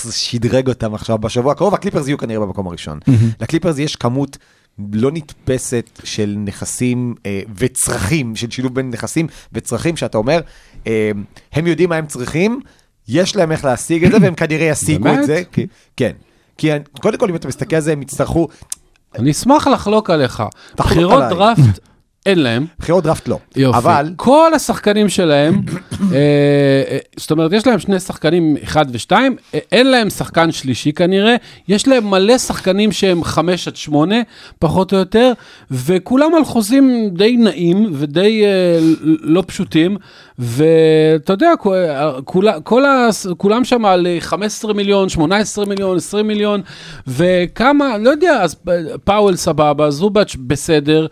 Speaker 5: זה שדרג אותם עכשיו בשבוע הקרוב, הקליפרס יהיו כנראה במקום הראשון. לקליפרס יש כמות לא נתפסת של נכסים אה, וצרכים, של שילוב בין נכסים וצרכים, שאתה אומר, אה, הם יודעים מה הם צריכים, יש להם איך להשיג את זה, והם כנראה ישיגו? את זה. כי, כן. כי קודם כל, אם אתה מסתכל על זה, הם יצטרכו,
Speaker 4: אני אשמח לחלוק עליך. בחירות. דראפט אין להם.
Speaker 5: בחירות דראפט לא.
Speaker 4: יופי.
Speaker 5: אבל,
Speaker 4: כל השחקנים שלהם, אה, אה, זאת אומרת, יש להם שני שחקנים, אחד ושתיים, אה, אין להם שחקן שלישי כנראה, יש להם מלא שחקנים שהם חמש עד שמונה, פחות או יותר, וכולם על חוזים די נעים ודי אה, לא פשוטים, ואתה יודע, אה, כולה- כל ה- כולם שם על אה, 15 מיליון, 18 מיליון, 20 מיליון, וכמה, לא יודע, אז פאוול סבבה, זובץ' בסדר.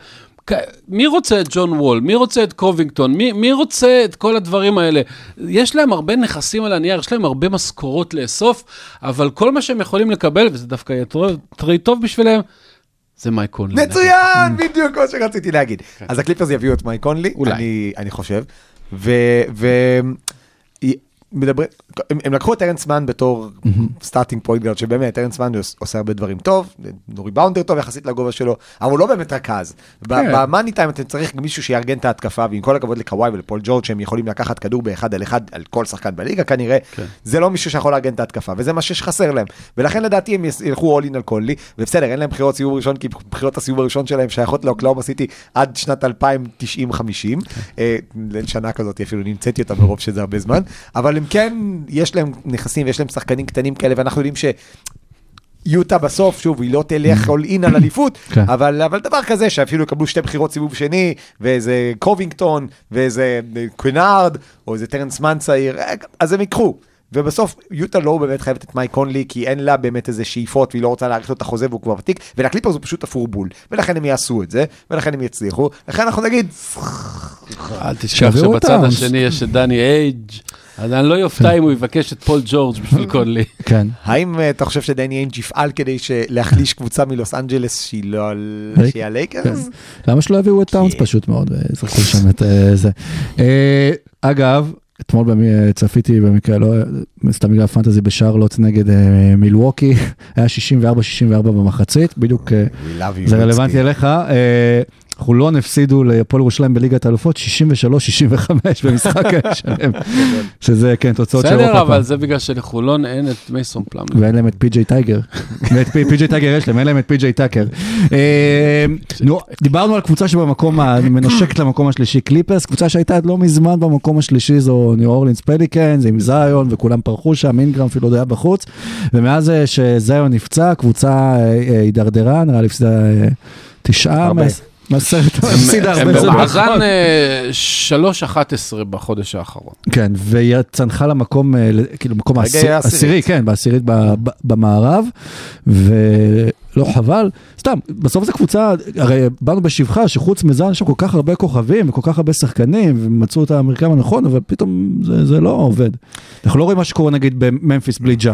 Speaker 4: מי רוצה את ג'ון וול? מי רוצה את קובינגטון? מי, מי רוצה את כל הדברים האלה? יש להם הרבה נכסים על הנייר, יש להם הרבה משכורות לאסוף, אבל כל מה שהם יכולים לקבל, וזה דווקא יהיה טוב- טרייד טוב בשבילם, זה מייק קונלי.
Speaker 5: מצוין, בדיוק כמו שרציתי להגיד. אז הקליפרס יביאו את מייק קונלי,
Speaker 4: אולי.
Speaker 5: אני- אני חושב. מדברים, הם, הם לקחו את טרנס מן בתור starting point guard, שבאמת, טרנס מן עוש- עושה הרבה דברים טוב, הוא ריבאונדר טוב יחסית לגובה שלו, אבל הוא לא באמת רכז.
Speaker 4: כן.
Speaker 5: במאני טיים אתם צריך מישהו שיארגן את ההתקפה, ועם כל הכבוד לקוואי ולפול ג'ורג' שהם יכולים לקחת כדור באחד על אחד על כל שחקן בליגה כנראה,
Speaker 4: כן.
Speaker 5: זה לא מישהו שיכול לארגן את ההתקפה, וזה מה שחסר להם. ולכן לדעתי הם ילכו all in על קונלי, ובסדר, אין להם בחירות סיבוב ראשון, כי בחירות הסיבוב הראשון שלהם שייכות לאוקלהומה סיטי עד שנת 2090-50. אה, אין שנה כזאת, אפילו המצאתי אותה מרוב שזה הרבה זמן, אבל הם כן, יש להם נכסים ויש להם שחקנים קטנים כאלה, ואנחנו יודעים ש... יוטה בסוף, שוב, היא לא תלך all in על אליפות,
Speaker 3: כן.
Speaker 5: אבל, אבל דבר כזה שאפילו יקבלו שתי בחירות סיבוב שני, ואיזה קובינגטון, ואיזה אה, קנארד, או איזה טרנס מן צעיר, אה, אז הם ייקחו. ובסוף יוטה לא באמת חייבת את מייק קונלי, כי אין לה באמת איזה שאיפות, והיא לא רוצה להאריך לו את החוזה והוא כבר ותיק, ולקליפרס הוא פשוט תפור בול. ולכן הם יעשו את זה, ולכן הם יצליחו, לכן אנחנו נגיד,
Speaker 4: אל תשכח שבצד. השני יש את דני אייג', אז אני לא יופתע אם הוא יבקש את פול ג'ורג' בשביל קונלי.
Speaker 3: כן.
Speaker 5: האם אה, אתה חושב שדני אייג' יפעל כדי להחליש קבוצה מלוס אנג'לס שהיא לא על... שהיא הלייקרס?
Speaker 3: למה שלא יביאו את טאונס
Speaker 5: כן.
Speaker 3: פשוט מאוד ויזרקו שם את אה, זה. אה, אגב, אתמול במי- צפיתי במקרה, לא, סתם בגלל פנטזי בשרלוט נגד אה, מילווקי, היה 64-64 במחצית, בדיוק אה, זה. רלוונטי אליך. אה, חולון הפסידו להפועל ירושלים בליגת האלופות 63-65 במשחק שלם, שזה כן תוצאות של
Speaker 4: בסדר,
Speaker 3: אירופה.
Speaker 4: אבל זה בגלל שלחולון אין את מייסון פלאם.
Speaker 3: ואין להם את פי.ג'יי טייגר. ואת פי.ג'יי טייגר יש להם, אין להם את פי.ג'יי טאקר. אה, נו, דיברנו על קבוצה שבמקום המנשקת למקום השלישי קליפרס, קבוצה שהייתה עד לא מזמן במקום השלישי זו ניו אורלינס פליקן, זה עם זיון וכולם פרחו שם, אינגרם אפילו עוד היה בחוץ. ומאז אה, שזיון נפצע, הקבוצה אה, אה, הידרדרה, נראה לי הפסידה תשעה
Speaker 4: הם-
Speaker 3: הפסידה הרבה. זה
Speaker 4: במאזן
Speaker 3: נכון.
Speaker 4: אה, 3-11 בחודש האחרון.
Speaker 3: כן, והיא צנחה למקום, אה, כאילו מקום
Speaker 5: רגע,
Speaker 3: העשיר-
Speaker 5: היה עשירית.
Speaker 3: עשירי, כן, בעשירית במערב, ולא חבל, סתם, בסוף זו קבוצה, הרי באנו בשבחה שחוץ מזה יש שם כל כך הרבה כוכבים וכל כך הרבה שחקנים, ומצאו את המרקם הנכון, אבל פתאום זה, זה לא עובד. אנחנו לא רואים מה שקורה נגיד בממפיס בלי ג'ה.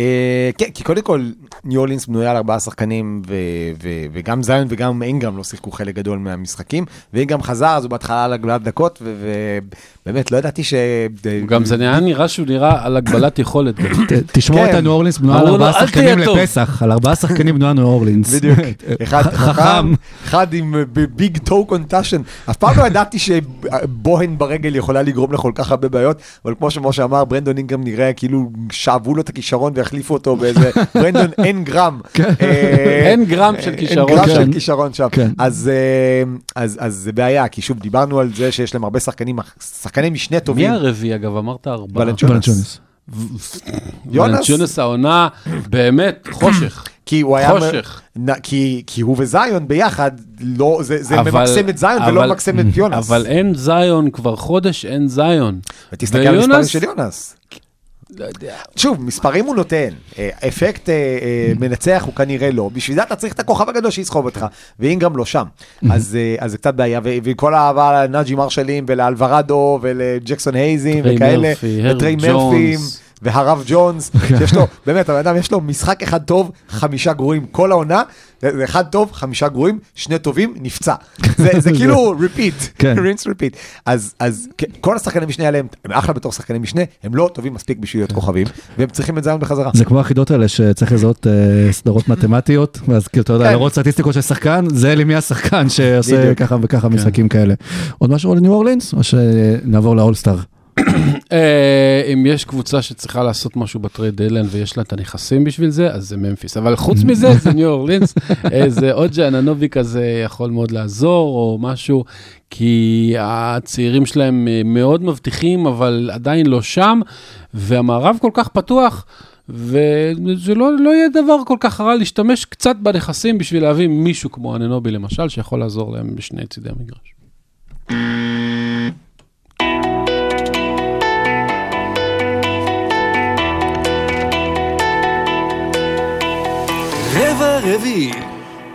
Speaker 5: אה, כן, כי קודם כל, ניו אורלינס בנויה על ארבעה שחקנים, ו- ו- וגם זיון וגם אינגרם לא שיחקו חלק גדול מהמשחקים, ואינגרם חזר, אז הוא בהתחלה על הגבלת דקות, ו- ובאמת, לא ידעתי ש...
Speaker 4: גם זה נראה נראה שהוא נראה על הגבלת יכולת.
Speaker 3: תשמור
Speaker 5: כן.
Speaker 3: את הניו אורלינס בנויה על ארבעה
Speaker 4: "אל
Speaker 3: שחקנים
Speaker 4: תהיה טוב."
Speaker 3: לפסח, על ארבעה שחקנים בנויה ניו אורלינס.
Speaker 5: בדיוק, אחד
Speaker 3: ח-
Speaker 5: חכם, אחד עם ביג טו קונטשן. אף פעם לא ידעתי שבוהן ברגל יכולה לגרום לכל כך הרבה בעיות, אבל כמו שמשה אמר, ברנדון אינגרם נראה כאילו שאבו לו את הכישרון והחליפו אותו באיזה ברנדון אין גרם. אה,
Speaker 4: אין גרם של כישרון.
Speaker 5: אין גרם
Speaker 3: כן.
Speaker 5: של כישרון שם.
Speaker 3: כן.
Speaker 5: אז אה, אז- אז זה בעיה, כי שוב, דיברנו על זה שיש להם הרבה שחקנים, שחקני משנה
Speaker 4: מי
Speaker 5: טובים.
Speaker 4: הרביעי אגב? אמרת ארבעה.
Speaker 5: ולנצ'ונס. יונס.
Speaker 4: ולנצ'ונס העונה, באמת, חושך.
Speaker 5: כי הוא היה...
Speaker 4: חושך.
Speaker 5: נ- כי, כי הוא וזיון ביחד, לא, זה, זה
Speaker 4: אבל-
Speaker 5: ממקסם את זיון ולא
Speaker 4: אבל-
Speaker 5: ממקסם את יונס.
Speaker 4: אבל אין זיון, כבר חודש אין זיון.
Speaker 5: ותסתכל על המספרים של יונס.
Speaker 4: לא יודע.
Speaker 5: שוב, מספרים הוא נותן, אה, אפקט אה, אה, מנצח הוא כנראה לא, בשביל זה אתה צריך את הכוכב הגדול שיסחוב אותך, ואינגרם לא שם. אז זה קצת בעיה, וכל האהבה לנאג'י מרשלים ולאלוורדו ולג'קסון הייזים וכאלה, וטריי
Speaker 4: ג'ונס.
Speaker 5: מרפים. והרב ג'ונס, שיש לו, באמת, הבן אדם יש לו משחק אחד טוב, חמישה גרועים כל העונה, זה אחד טוב, חמישה גרועים, שני טובים, נפצע. זה, זה כאילו repeat,
Speaker 3: כן.
Speaker 5: rinse repeat. אז, אז כן, כל השחקני משנה עליהם, הם אחלה בתור שחקני משנה, הם לא טובים מספיק בשביל להיות כוכבים, והם צריכים את זה היום בחזרה.
Speaker 3: זה כמו החידות האלה שצריך לזהות אה, סדרות מתמטיות, ואז כאילו אתה יודע,
Speaker 5: כן.
Speaker 3: לראות סטטיסטיקות של שחקן, זה לי מי השחקן שעושה. ככה וככה משחקים כאלה. עוד משהו לניו אורלינס, או שנעבור לאולסטאר?
Speaker 4: אה, אם יש קבוצה שצריכה לעשות משהו ב trade deadline ויש לה את הנכסים בשביל זה, אז זה ממפיס. אבל חוץ מזה, זה ניו אורלינס, איזה עוד אנונובי כזה יכול מאוד לעזור, או משהו, כי הצעירים שלהם אה, מאוד מבטיחים, אבל עדיין לא שם, והמערב כל כך פתוח. וזה לא, לא יהיה דבר כל כך רע להשתמש קצת בנכסים בשביל להביא מישהו כמו אננובי למשל, שיכול לעזור להם בשני צידי המגרש.
Speaker 6: רביעי.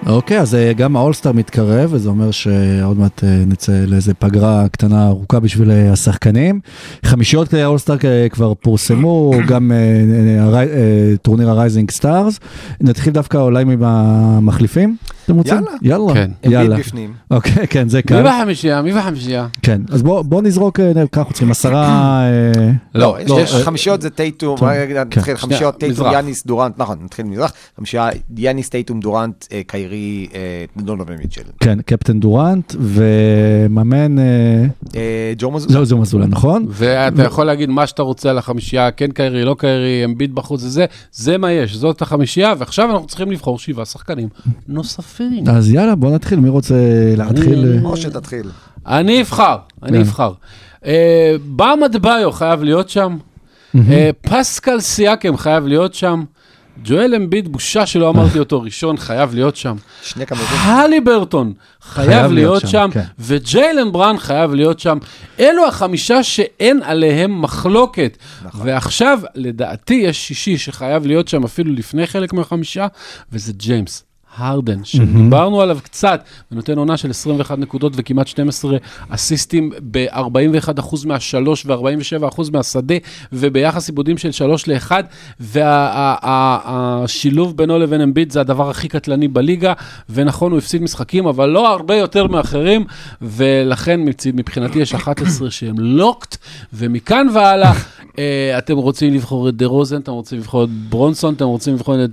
Speaker 3: אוקיי, אז אה, גם האולסטאר מתקרב, וזה אומר שעוד מעט אה, נצא לאיזה פגרה קטנה ארוכה בשביל אה, השחקנים. חמישיות כלי האולסטאר כבר פורסמו, גם טורניר ה Rising Stars. נתחיל דווקא אולי עם המחליפים, אתם רוצים?
Speaker 5: יאללה.
Speaker 3: יאללה.
Speaker 4: כן.
Speaker 3: יאללה.
Speaker 5: אמביד בפנים.
Speaker 3: אוקיי, כן, זה
Speaker 4: מי
Speaker 3: קל.
Speaker 4: בחמישייה? מי בחמישייה?
Speaker 3: כן, אז בוא בוא נזרוק, אה, ככה אנחנו צריכים עשרה... אה,
Speaker 5: לא,
Speaker 3: לא,
Speaker 5: יש
Speaker 3: אה,
Speaker 5: חמישיות זה טייטום, רגע,
Speaker 3: כן.
Speaker 5: נתחיל, חמישיות טייטום. יאניס, דורנט, נכון, נתחיל מזרח, חמישייה יאניס, טייטום, דורנט, קיירי, דונובן מיטשל.
Speaker 3: כן, קפטן דורנט, ומאמן,
Speaker 5: ג'ו מזוז.
Speaker 3: זהו, זהו מזולה, נכון?
Speaker 4: ואתה יכול להגיד מה שאתה רוצה על החמישייה, כן קיירי, לא קיירי, אמביט בחוץ, זה זה, זה מה יש, זאת החמישייה, ועכשיו אנחנו צריכים לבחור שבעה שחקנים נוספים.
Speaker 3: אז יאללה, בוא נתחיל, מי רוצה להתחיל?
Speaker 5: או שתתחיל.
Speaker 4: אני אבחר, אני
Speaker 3: כן.
Speaker 4: אבחר. אה, באמה דבאיו חייב להיות שם, אה, פסקל סיאקם חייב להיות שם, ג'ואל אמביט, בושה שלא אמרתי אותו ראשון, חייב להיות שם.
Speaker 5: שני כמובן.
Speaker 4: הלי ברטון חייב,
Speaker 3: חייב להיות שם,
Speaker 4: שם,
Speaker 3: כן.
Speaker 4: וג'יילן ברן חייב להיות שם. אלו החמישה שאין עליהם מחלוקת.
Speaker 5: נכון.
Speaker 4: ועכשיו, לדעתי, יש שישי שחייב להיות שם אפילו לפני חלק מהחמישה, וזה ג'יימס. הרדן, שדיברנו עליו קצת, ונותן עונה של 21 נקודות וכמעט 12 אסיסטים ב-41% מהשלוש ו-47% מהשדה, וביחס עיבודים של 3 ל-1, והשילוב בינו לבין אמביט זה הדבר הכי קטלני בליגה, ונכון, הוא הפסיד משחקים, אבל לא הרבה יותר מאחרים, ולכן מבחינתי יש 11 שהם locked, ומכאן והלאה, אה, אתם רוצים לבחור את דה רוזן, אתם רוצים לבחור את ברונסון, אתם רוצים לבחור את...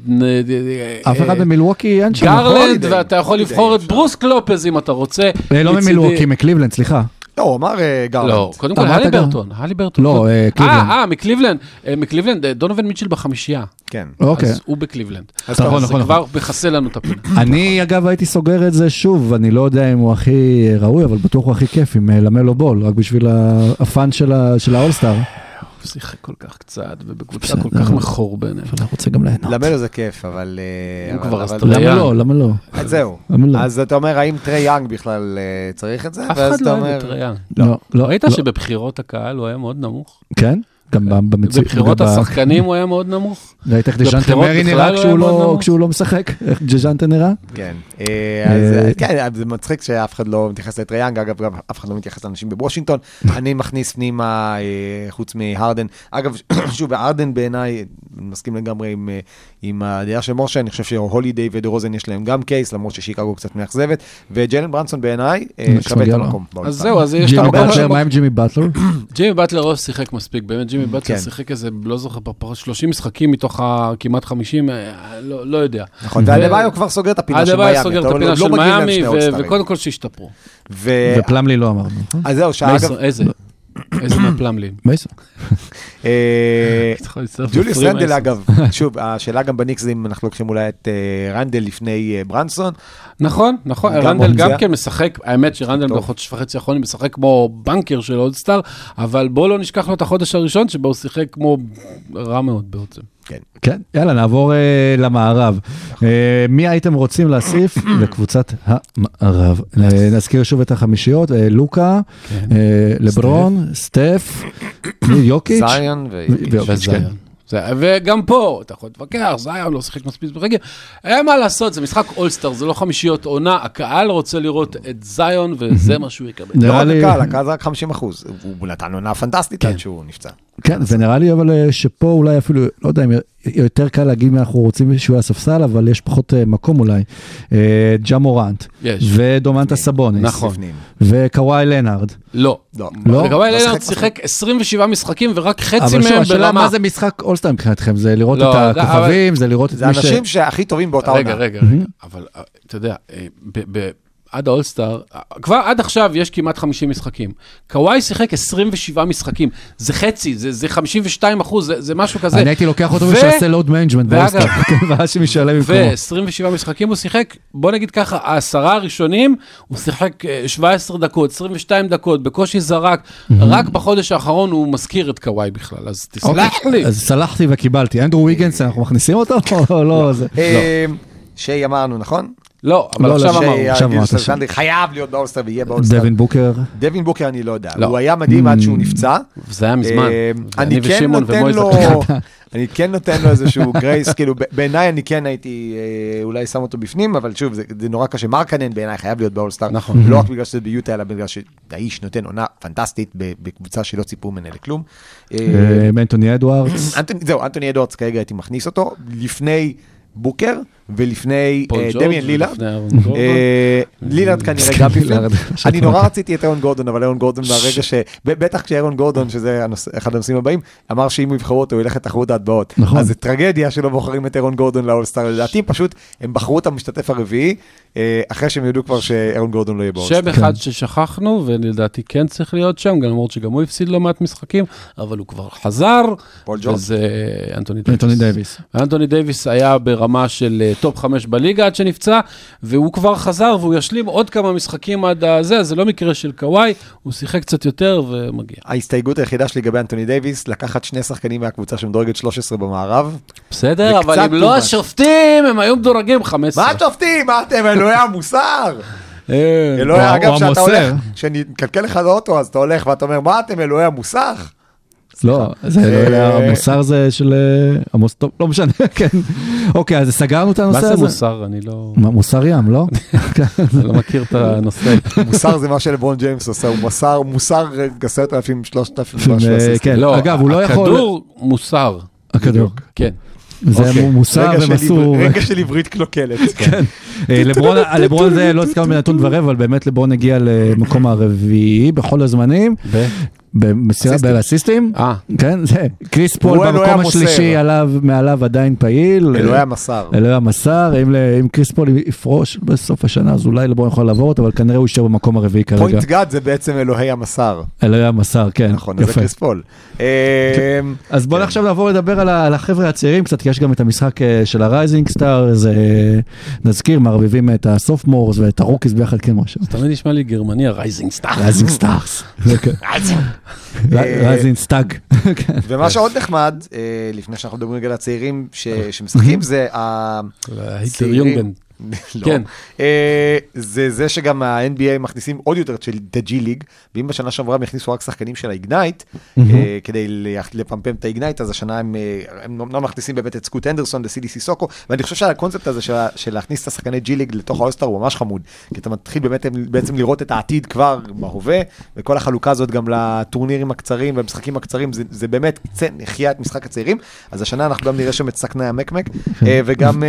Speaker 3: אף אחד
Speaker 4: אה,
Speaker 3: במילווקי אין שם.
Speaker 4: גרלנד,
Speaker 5: הולידיי.
Speaker 4: ואתה יכול לבחור את. ברוק לופז אם אתה רוצה.
Speaker 3: אה, לא ממילווקי, מקליבלנד, סליחה.
Speaker 5: לא, הוא אמר אה, גרלנד.
Speaker 4: לא, קודם כל,
Speaker 3: האלי?
Speaker 4: ברטון, האליברטון.
Speaker 3: לא, אה, קליבלנד.
Speaker 4: אה, מקליבלנד, מקליבלנד, דונובן מיטשל בחמישייה.
Speaker 5: כן.
Speaker 3: אוקיי.
Speaker 4: אז הוא בקליבלנד.
Speaker 5: אז
Speaker 3: נכון, נכון,
Speaker 4: זה כבר מכסה לנו את הפינה.
Speaker 3: אני אגב הייתי סוגר את זה שוב, אני לא יודע אם הוא הכי ראוי, אבל בטוח הוא הכי כיף עם למלו בול, רק בשביל ה fun של האולסטאר.
Speaker 4: הוא שיחק כל כך קצת, ובקבוצה. כל כך מחורבנת.
Speaker 3: אבל אני רוצה גם ליהנות.
Speaker 5: למלו זה כיף, אבל... אה,
Speaker 4: הוא כבר אסטריה.
Speaker 3: למה לא? למה לא?
Speaker 5: אז זהו.
Speaker 3: לא?
Speaker 5: אז אתה אומר, האם טרי יאנג בכלל אה, צריך את זה?
Speaker 4: אף אחד
Speaker 5: אתה
Speaker 4: לא אוהב את ריאן.
Speaker 3: לא, לא.
Speaker 4: ראית
Speaker 3: לא.
Speaker 4: שבבחירות הקהל הוא היה מאוד נמוך?
Speaker 3: כן? גם במציאות.
Speaker 4: בבחירות השחקנים הוא היה מאוד נמוך?
Speaker 3: ראית איך דז'אונטה
Speaker 4: מארי
Speaker 3: נראה
Speaker 4: לא
Speaker 3: כשהוא לא- משחק? איך דז'אונטה נראה?
Speaker 5: כן. אה, אז
Speaker 3: אה,
Speaker 5: כן, זה מצחיק שאף אחד לא מתייחס לטרי יאנג, אגב, גם אף אחד לא מתייחס לאנשים בוושינגטון. אני מכניס פנימה, אה, חוץ מהרדן. אגב, שוב, הרדן בעיניי, אני מסכים לגמרי עם, הדעה של משה, אני חושב שהולידיי ודה רוזן יש להם גם case, למרות ששיקגו קצת מאכזבת, וג'יילן ברונסון בעיניי
Speaker 3: מקס
Speaker 5: שווה את. המקום.
Speaker 4: אז. זהו, אז יש הרבה.
Speaker 3: מה עם ג'ימי באטלר?
Speaker 4: ג'ימי באטלר לא שיחק מספיק, באמת ג'ימי באטלר
Speaker 5: כן.
Speaker 4: שיחק איזה, לא זוכר, פר- 30 משחקים מתוך ה- כמעט 50, אה, לא לא יודע.
Speaker 5: נכון, ואדבאיו כבר סוגר את הפינה של מיאמי.
Speaker 4: סוגר את
Speaker 5: לא-
Speaker 4: הפינה
Speaker 5: לא
Speaker 4: של מיאמי. וקודם כל שישתפרו.
Speaker 3: ופלמלי לא אמרנו, נכון?
Speaker 5: אז זהו, שאגב,
Speaker 4: מייסון, איזה? איזה מהפלמלים?
Speaker 3: מייסון.
Speaker 5: אה, ג'וליוס רנדל. אגב, שוב, השאלה גם בניקס אם אנחנו לוקחים אולי את אה, רנדל לפני אה, ברונסון.
Speaker 4: נכון, נכון, רנדל. גם כן משחק, האמת שרנדל. בחודש וחצי האחרונים משחק כמו בנקר של אולסטאר, אבל בואו לא נשכח לו את החודש הראשון שבו הוא שיחק כמו רע מאוד בעצם.
Speaker 5: כן.
Speaker 3: כן, יאללה, נעבור אה, למערב. אה, מי הייתם רוצים להוסיף לקבוצת המערב? אה, נזכיר שוב את החמישיות, אה, לוקה,
Speaker 4: כן.
Speaker 3: אה, לברון, סטף, יוקיץ',
Speaker 5: זיון.
Speaker 3: ויוקיץ', כן.
Speaker 4: זה- וגם פה, אתה יכול להתווכח, זיון לא שיחק מספיק ברגל. אין מה לעשות, זה משחק אולסטאר, זה לא חמישיות עונה, הקהל רוצה לראות את זיון, וזה מה שהוא יקבל.
Speaker 5: לא רק הקהל, הקהל זה רק 50 אחוז. הוא נתן עונה פנטסטית עד שהוא נפצע.
Speaker 3: כן, ונראה לי אבל אה, שפה אולי אפילו, לא יודע אם יותר קל להגיד מי אנחנו רוצים שהוא הספסל, אבל יש פחות אה, מקום אולי. אה, ג'ה מורנט,
Speaker 4: יש.
Speaker 3: ודומנטה סבוניס,
Speaker 4: נכון.
Speaker 3: וקוואי לנארד.
Speaker 4: לא.
Speaker 5: לא.
Speaker 3: לא?
Speaker 4: וגבי
Speaker 5: לא
Speaker 4: לנארד
Speaker 5: שיחק
Speaker 4: שיחק 27 משחקים ורק חצי
Speaker 3: אבל שוב,
Speaker 4: מהם
Speaker 3: השאלה
Speaker 4: ברמה.
Speaker 3: מה זה משחק אולסטאר מבחינתכם, זה לראות
Speaker 4: לא,
Speaker 3: את
Speaker 4: זה-
Speaker 3: הכוכבים, זה לראות את
Speaker 5: זה
Speaker 3: מי ש...
Speaker 5: אנשים שהכי טובים באותה עונה.
Speaker 4: רגע, רגע, רגע, אבל אתה יודע, עד האולסטאר, אה, כבר עד עכשיו יש כמעט 50 משחקים. קוואי שיחק 27 משחקים, זה חצי, זה זה 52 אחוז, זה- זה משהו כזה.
Speaker 3: אני הייתי לוקח אותו
Speaker 4: ו-
Speaker 3: ושיעשה load
Speaker 4: management
Speaker 3: באולסטאר, כן, ואז שמשלם במקומו.
Speaker 4: ו-27 משחקים הוא שיחק, בוא נגיד ככה, העשרה הראשונים, הוא שיחק אה, 17 דקות, 22 דקות, בקושי זרק, רק בחודש האחרון הוא מזכיר את קוואי בכלל, אז תסלח לי.
Speaker 3: אוקיי, אז סלחתי וקיבלתי. אנדרו ויגנס, אנחנו מכניסים אותו או לא? זה-
Speaker 5: אה, שיי אמרנו, נכון?
Speaker 4: לא, אבל
Speaker 3: לא,
Speaker 4: עכשיו
Speaker 3: לא, עכשיו אמרת גילג'ס
Speaker 5: אלכסנדר חייב להיות באולסטאר ויהיה באולסטאר.
Speaker 3: דווין בוקר.
Speaker 5: דווין בוקר אני לא יודע.
Speaker 4: לא.
Speaker 5: הוא היה מדהים עד שהוא נפצע.
Speaker 4: זה היה מזמן.
Speaker 5: אה, אני כן נותן לו,
Speaker 4: לקחנו.
Speaker 5: אני כן נותן לו איזשהו grace, כאילו בעיניי אני כן הייתי אה, אולי שם אותו בפנים, אבל שוב, זה זה נורא קשה. מרקנן בעיניי חייב להיות באולסטאר.
Speaker 4: נכון.
Speaker 5: לא רק בגלל שזה ביוטה, אלא בגלל שהאיש נותן עונה פנטסטית בקבוצה שלא ציפו ממנה לכלום. אה,
Speaker 3: אה, אנטוני אדוארדס.
Speaker 5: זהו, אנטוני אדוארדס כרגע הייתי מכניס אותו, לפני בוקר ולפני אה, דמיאן לילארד. אה, לילארד כנראה גם בפנים.
Speaker 3: לילארד,
Speaker 5: אני נורא רציתי את אירון גורדון, אבל אירון גורדון מהרגע ש... בטח כשאירון גורדון, שזה אחד הנושאים הבאים, אמר שאם הוא יבחרו אותו, הוא ילך לתחרות ההטבעות.
Speaker 3: נכון.
Speaker 5: אז זה טרגדיה שלא בוחרים את אירון גורדון לאולסטאר. לדעתי פשוט הם בחרו את המשתתף הרביעי, אה, אחרי שהם ידעו כבר שאירון גורדון לא יהיה באולסטאר.
Speaker 4: שם אחד ששכחנו, ולדעתי כן צריך להיות שם, גם למרות שגם הוא הפסיד לא מעט משחקים, אבל הוא כבר חזר. וזה. אנטוני דייוויס.
Speaker 3: אנטוני דייוויס
Speaker 4: היה ברמה של top חמש בליגה עד שנפצע, והוא כבר חזר והוא ישלים עוד כמה משחקים עד הזה, זה לא מקרה של קוואי, הוא שיחק קצת יותר ומגיע.
Speaker 5: ההסתייגות היחידה שלי לגבי אנטוני דייוויס, לקחת שני שחקנים מהקבוצה שמדורגת 13 במערב.
Speaker 4: בסדר, אבל אם לא. השופטים, הם היו מדורגים 15.
Speaker 5: מה השופטים? מה אתם, אלוהי המוסר?
Speaker 4: אה,
Speaker 5: אלוהי, אגב, כשאתה. הולך, כשאני מקלקל לך את האוטו, אז אתה הולך ואתה אומר, מה אתם, אלוהי המוסר?
Speaker 3: לא, זה לא
Speaker 5: אה,
Speaker 3: המוסר זה של אה, עמוס, טוב, לא משנה, כן. אוקיי, אז סגרנו את
Speaker 4: מה
Speaker 3: הנושא
Speaker 4: זה
Speaker 3: הזה.
Speaker 4: מוסר? אני לא
Speaker 3: מה, מוסר ים, לא?
Speaker 4: אני לא מכיר את הנושא.
Speaker 5: מוסר זה מה שלברון ג'יימס עושה, הוא מסר, מוסר עשרת אלפים, שלושת אלפים,
Speaker 3: אה, כן,
Speaker 4: לא,
Speaker 3: אגב, הוא לא יכול...
Speaker 4: הכדור מוסר.
Speaker 3: הכדור.
Speaker 4: כן.
Speaker 3: זה
Speaker 5: אוקיי.
Speaker 3: מוסר ומסור.
Speaker 5: רגע של עברית קלוקלת.
Speaker 3: כן. אה, לברון, לברון זה לא הזכרנו בנתון ורבע, אבל באמת לברון הגיע למקום הרביעי בכל הזמנים, במסירה
Speaker 5: אסיסטים.
Speaker 3: באסיסטים.
Speaker 4: אה,
Speaker 3: כן, זה. קריס פול
Speaker 5: אלוהי
Speaker 3: במקום. השלישי עליו, מעליו עדיין פעיל.
Speaker 5: אלוהי המסר.
Speaker 3: אלוהי המסר, אם, אם קריס פול יפרוש בסוף השנה, אז אולי לברון יכול לעבור אותו, אבל כנראה הוא יישאר במקום הרביעי כרגע.
Speaker 5: point god זה בעצם אלוהי המסר.
Speaker 3: אלוהי המסר, כן,
Speaker 5: נכון, אז זה
Speaker 3: יפה.
Speaker 5: קריס פול. אה,
Speaker 3: אז בואו
Speaker 5: כן.
Speaker 3: עכשיו נעבור לדבר על, החבר'ה הצעירים קצת, כי יש גם את המשחק אה, של ה Rising Star, זה נזכיר, מערבבים את ה sophomores ואת ה rookies ביחד, כן, משה.
Speaker 4: תמיד נשמע לי גרמני, ה Rising
Speaker 3: Star. Rising Stars.
Speaker 5: אה,
Speaker 3: Rising Stag. כן.
Speaker 5: ומה שעוד נחמד, אה, לפני שאנחנו מדברים רגע על הצעירים ש- שמשחקים, זה ה... לא.
Speaker 4: כן.
Speaker 5: אה, זה זה שגם ה-NBA מכניסים עוד יותר של the G League, ואם בשנה שעברה הם הכניסו רק שחקנים של האיגנייט, אה, כדי לפמפם את האיגנייט, אז השנה הם, אה, הם לא מכניסים באמת את סקוט הנדרסון ו-CDC סוקו, ואני חושב שהקונספט הזה של, של להכניס את השחקני G League לתוך האולסטאר הוא ממש חמוד, כי אתה מתחיל באמת בעצם לראות את העתיד כבר בהווה, וכל החלוקה הזאת גם לטורנירים הקצרים והמשחקים הקצרים, זה, זה באמת קצה נחייה את משחק הצעירים, אז השנה אנחנו גם נראה שם את סכנאי המקמק, אה, וגם...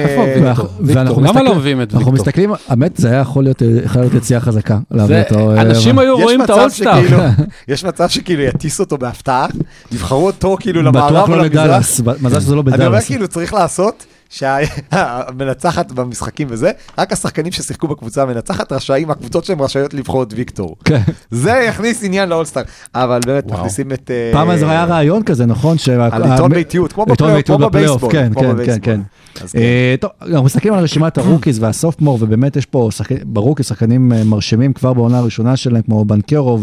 Speaker 3: ואנחנו-
Speaker 4: למה לא מביאים את
Speaker 3: אנחנו
Speaker 4: ויקטור?
Speaker 3: מסתכלים, האמת, זה היה יכול להיות, יכולה להיות יציאה חזקה. אה,
Speaker 4: אנשים היו רואים את האולסטאר.
Speaker 5: יש מצב שכאילו יטיס אותו בהפתעה, יבחרו אותו כאילו למערב
Speaker 3: בטוח
Speaker 5: או
Speaker 3: לא
Speaker 5: למזרח.
Speaker 3: לדאלאס, מזל שזה לא
Speaker 5: אני אומר
Speaker 3: בדאלאס.
Speaker 5: כאילו צריך לעשות שהמנצחת במשחקים וזה, רק השחקנים ששיחקו בקבוצה המנצחת רשאים, הקבוצות שהן רשאיות לבחור את ויקטור.
Speaker 3: כן.
Speaker 5: זה יכניס עניין לאולסטאר, אבל באמת. מכניסים את... אה,
Speaker 3: פעם זה היה רעיון כזה, נכון?
Speaker 5: על יתרון
Speaker 3: ה-
Speaker 5: ביתיות, כמו בבייסבול,
Speaker 3: כן, כן, כן,
Speaker 5: בבייסבול.
Speaker 3: כן.
Speaker 5: אז כן.
Speaker 3: אה, טוב, אנחנו מסתכלים על רשימת ה rookies וה sophomore, ובאמת יש פה, שחק- ברור כשחקנים אה, מרשימים כבר בעונה הראשונה שלהם, כמו בנקרו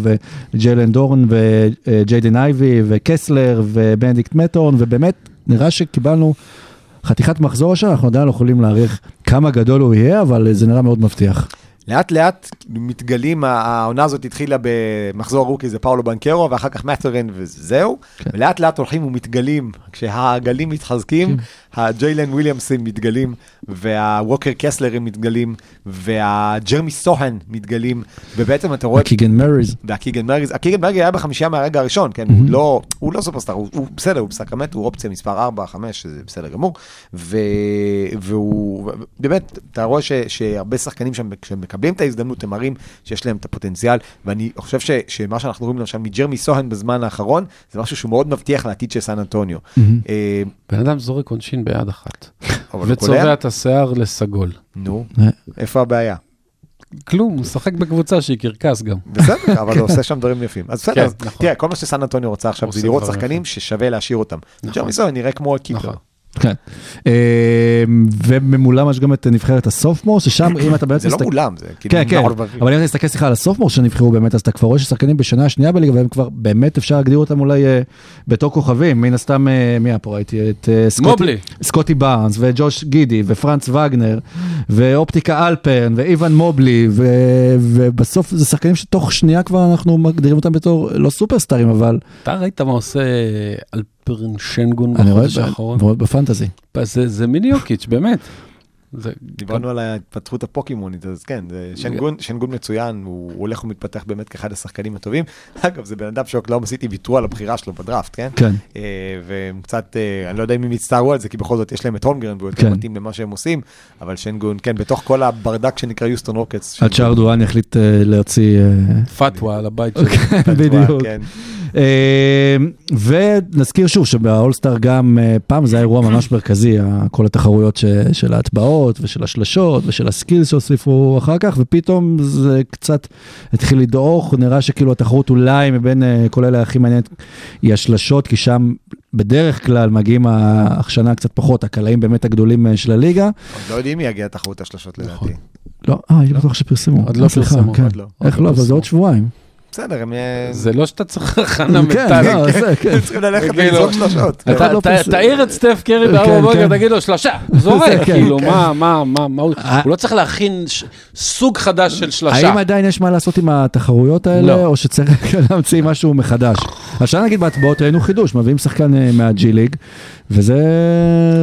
Speaker 3: וג'יילן דורן וג'יידן אייבי וקסלר ובנדיקט מטורן, ובאמת נראה שקיבלנו חתיכת מחזור השנה, אנחנו עדיין לא יכולים להעריך כמה גדול הוא יהיה, אבל זה נראה מאוד מבטיח.
Speaker 5: לאט לאט מתגלים, העונה הזאת התחילה במחזור rookie, זה פאולו בנקרו, ואחר כך מת'רן וזהו.
Speaker 3: כן.
Speaker 5: ולאט לאט הולכים ומתגלים, כשהגלים מתחזקים, הג'יילן וויליאמסים מתגלים, והווקר קסלרים מתגלים, והג'רמי סוהן מתגלים, ובעצם אתה רואה...
Speaker 3: קיגן מריז.
Speaker 5: והקיגן מרגי, הקיגן מרגי היה בחמישייה מהרגע הראשון, כן, הוא לא, הוא לא סופרסטאר, הוא, הוא בסדר, הוא בסקרמנט, הוא אופציה מספר 4, 5, זה בסדר גמור, ו, והוא, באמת, אתה רואה ש, שהרבה שחקנים שם, כשהם מקבלים את ההזדמנות, הם מראים שיש להם את הפוטנציאל, ואני חושב ש, שמה שאנחנו רואים למשל מג'רמי סוהן בזמן האחרון, זה משהו שהוא מאוד מבטיח לעתיד של סן אנטוניו. אה,
Speaker 4: בן אדם זורק עונשין ביד אחת, וצובע? את השיער לסגול.
Speaker 5: נו,
Speaker 3: אה.
Speaker 5: איפה הבעיה?
Speaker 4: כלום, הוא משחק בקבוצה שהיא קרקס גם.
Speaker 5: בסדר, אבל הוא עושה שם דברים יפים. אז בסדר,
Speaker 4: כן, נכון.
Speaker 5: תראה, כל מה שסן אנטוניו רוצה עכשיו זה לראות שחקנים ששווה להשאיר אותם. ג'רמי סוהן נראה כמו קיפר.
Speaker 3: כן. אה, וממולם יש גם את נבחרת הסופמור, ששם אם אתה בעצם...
Speaker 5: זה לא מולם, זה כאילו
Speaker 3: כן, כן. אבל אם אתה מסתכל סליחה על הסופמור שנבחרו באמת, אז אתה כבר רואה ששחקנים בשנה השנייה בליגה, והם כבר באמת אפשר להגדיר אותם אולי אה, בתור כוכבים, מן הסתם, אה, מי היה פה ראיתי? את אה, סקוטי-
Speaker 4: מובלי.
Speaker 3: סקוטי בארנס, וג'וש גידי, ופרנץ וגנר, ואופטיקה אלפרן, ואיוון מובלי, ובסוף זה שחקנים שתוך שנייה כבר אנחנו מגדירים אותם בתור לא סופרסטארים, אבל
Speaker 4: אתה ראית מה עושה אלפרן שנגון
Speaker 3: אני רואה
Speaker 4: בחודש
Speaker 3: ב-
Speaker 4: האחרון?
Speaker 3: רואה בפנטזי.
Speaker 4: זה זה מיני יוקיץ', באמת. זה-
Speaker 5: דיברנו על ההתפתחות הפוקימונית, אז כן, זה שנגון, שנגון מצוין, הוא הולך ומתפתח באמת כאחד השחקנים הטובים. אגב, זה בן אדם שאוקלהומה סיטי ויתרו על הבחירה שלו בדראפט, כן?
Speaker 3: כן.
Speaker 5: אה, והם קצת, אה, אני לא יודע אם הם הצטערו על זה, כי בכל זאת יש להם את הולמגרן והוא יותר
Speaker 3: כן.
Speaker 5: מתאים למה שהם עושים, אבל שנגון, כן, בתוך כל הברדק שנקרא יוסטון רוקטס.
Speaker 3: עד שארדואן יחליט אה, להוציא...
Speaker 4: פתווה על הבית שלו.
Speaker 3: בדיוק. אה, ונזכיר שוב שבאולסטאר גם אה, פעם זה היה אירוע ממש מרכזי, כל התחרויות ש- של ההטבעות ושל השלשות ושל ה skills שהוסיפו אחר כך, ופתאום זה קצת התחיל לדעוך, נראה שכאילו התחרות אולי מבין אה, כל אלה הכי מעניינת היא השלשות, כי שם בדרך כלל מגיעים השנה קצת פחות, הקלעים באמת הגדולים של הליגה.
Speaker 5: עוד לא יודעים מי יגיע לתחרות השלשות לדעתי.
Speaker 3: לא, אה, אני בטוח שפרסמו.
Speaker 4: עוד לא פרסמו,
Speaker 3: כן.
Speaker 5: עוד לא.
Speaker 3: איך לא, אבל זה. עוד שבועיים.
Speaker 5: בסדר, הם אה,
Speaker 4: זה לא שאתה צריך הכנה
Speaker 3: כן,
Speaker 4: מנטלית.
Speaker 3: זה, כן.
Speaker 5: הם צריכים ללכת ולזרוק
Speaker 3: אתה- לא.
Speaker 4: תעיר את סטף קרי
Speaker 3: כן,
Speaker 4: בארבע בבוקר,
Speaker 3: כן.
Speaker 4: תגיד לו שלושה, זורק,
Speaker 3: כן,
Speaker 4: כאילו,
Speaker 3: כן.
Speaker 4: מה, מה, מה, מה הוא,
Speaker 3: אה.
Speaker 4: הוא לא צריך להכין סוג חדש של שלושה.
Speaker 3: האם עדיין יש מה לעשות עם התחרויות האלה,
Speaker 4: לא.
Speaker 3: או שצריך להמציא משהו מחדש? השנה נגיד בהטבעות ראינו חידוש, מביאים שחקן אה, מהג'י ליג, וזה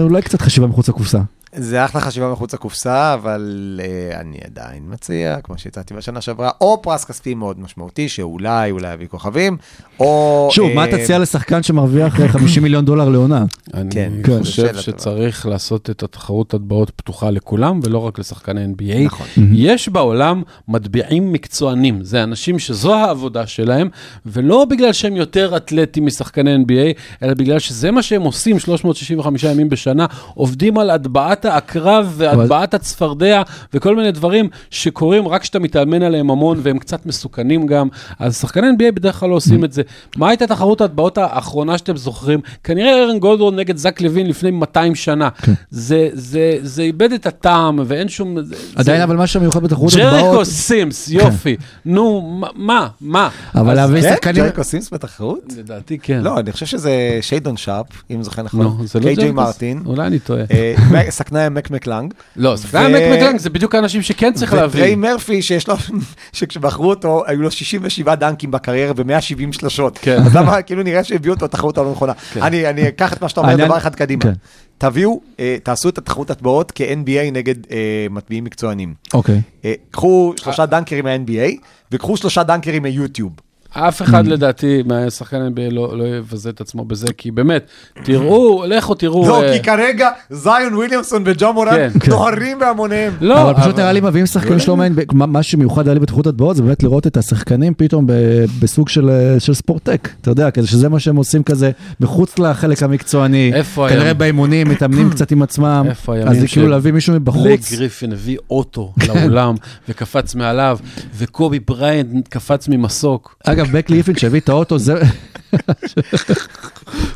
Speaker 3: אולי קצת חשיבה מחוץ לקופסה.
Speaker 5: זה אחלה חשיבה מחוץ לקופסה, אבל uh, אני עדיין מציע, כמו שהצעתי בשנה שעברה, או פרס כספי מאוד משמעותי, שאולי, אולי יביא כוכבים, או...
Speaker 3: שוב, מה
Speaker 5: אה,
Speaker 3: תציע לשחקן שמרוויח אה, 50 מיליון דולר לעונה?
Speaker 4: אני
Speaker 5: כן,
Speaker 3: כן.
Speaker 4: חושב. שצריך לעשות את התחרות הטבעות פתוחה לכולם, ולא רק לשחקני NBA.
Speaker 5: נכון.
Speaker 4: יש בעולם מטביעים מקצוענים, זה אנשים שזו העבודה שלהם, ולא בגלל שהם יותר אתלטים משחקני NBA, אלא בגלל שזה מה שהם עושים 365 ימים בשנה, עובדים על הטבעת העקרב והטבעת הצפרדע וכל מיני דברים שקורים רק כשאתה מתאמן עליהם המון, והם קצת מסוכנים גם. אז שחקני NBA בדרך כלל לא עושים את זה. מה הייתה תחרות ההטבעות האחרונה שאתם זוכרים? כנראה ארן גולדרון נגד זק לוין לפני 200 שנה. זה, זה, זה איבד את הטעם ואין שום... זה-
Speaker 3: עדיין
Speaker 4: זה-
Speaker 3: אבל מה שמיוחד בתחרות
Speaker 4: ג'ריקו
Speaker 3: הטבעות,
Speaker 4: סימס, יופי. נו, מה- מה?
Speaker 3: אבל להביא
Speaker 5: כן,
Speaker 3: שחקנים...
Speaker 5: ג'ריקו סימס בתחרות?
Speaker 4: לדעתי כן.
Speaker 5: לא, אני חושב שזה שיידון שרפ, אם זוכר נכון.
Speaker 4: נו, זה לא
Speaker 5: קיי-ג'יי
Speaker 4: ג'ריקו
Speaker 5: מרטין.
Speaker 4: אולי אני טועה.
Speaker 5: אה, סקנאי מק מקלנג.
Speaker 4: לא,
Speaker 5: ו-
Speaker 4: ספרי מקמקלנג זה בדיוק האנשים שכן צריך
Speaker 5: וטריי
Speaker 4: להבין.
Speaker 5: מרפי, שיש לו, שכשבחרו אותו, היו לו 67 דנקים בקריירה ו-170 שלשות.
Speaker 4: כן.
Speaker 5: אז למה, כאילו נראה שהביאו אותו לתחרות הלא נכונה.
Speaker 4: כן.
Speaker 5: אני אני אקח את מה שאתה אומר דבר אחד קדימה.
Speaker 3: כן.
Speaker 5: תביאו, אה, תעשו את התחרות הטבעות כ-NBA נגד אה, מטביעים מקצוענים.
Speaker 3: אוקיי.
Speaker 5: אה, קחו שלושה דנקרים מה-NBA, וקחו שלושה דנקרים מיוטיוב.
Speaker 4: אף אחד לדעתי מהשחקן NBA לא לא יבזה את עצמו בזה, כי באמת, תראו, לכו תראו...
Speaker 5: לא,
Speaker 4: אה,
Speaker 5: כי כרגע זיון וויליאמסון וג'ון מורן
Speaker 4: כן,
Speaker 3: כן.
Speaker 5: נוהרים בהמוניהם.
Speaker 4: לא,
Speaker 3: אבל פשוט נראה לי מביאים שחקנים שלא מעניין, מה- שמיוחד היה לי בתחרות הטבעות זה באמת לראות את השחקנים פתאום ב- בסוג של אה, של ספורטק, אתה יודע, כזה שזה מה שהם עושים כזה מחוץ לחלק המקצועני,
Speaker 4: איפה
Speaker 3: כנראה
Speaker 4: היה?
Speaker 3: באימונים מתאמנים קצת עם עצמם,
Speaker 4: איפה
Speaker 3: אז
Speaker 4: הימים
Speaker 3: זה כאילו להביא מישהו מבחוץ,
Speaker 4: גריפין הביא אוטו לאולם וקפץ מעליו, וקובי בריינט קפץ ממסוק.
Speaker 3: אגב בלייק גריפין שהביא את האוטו זה,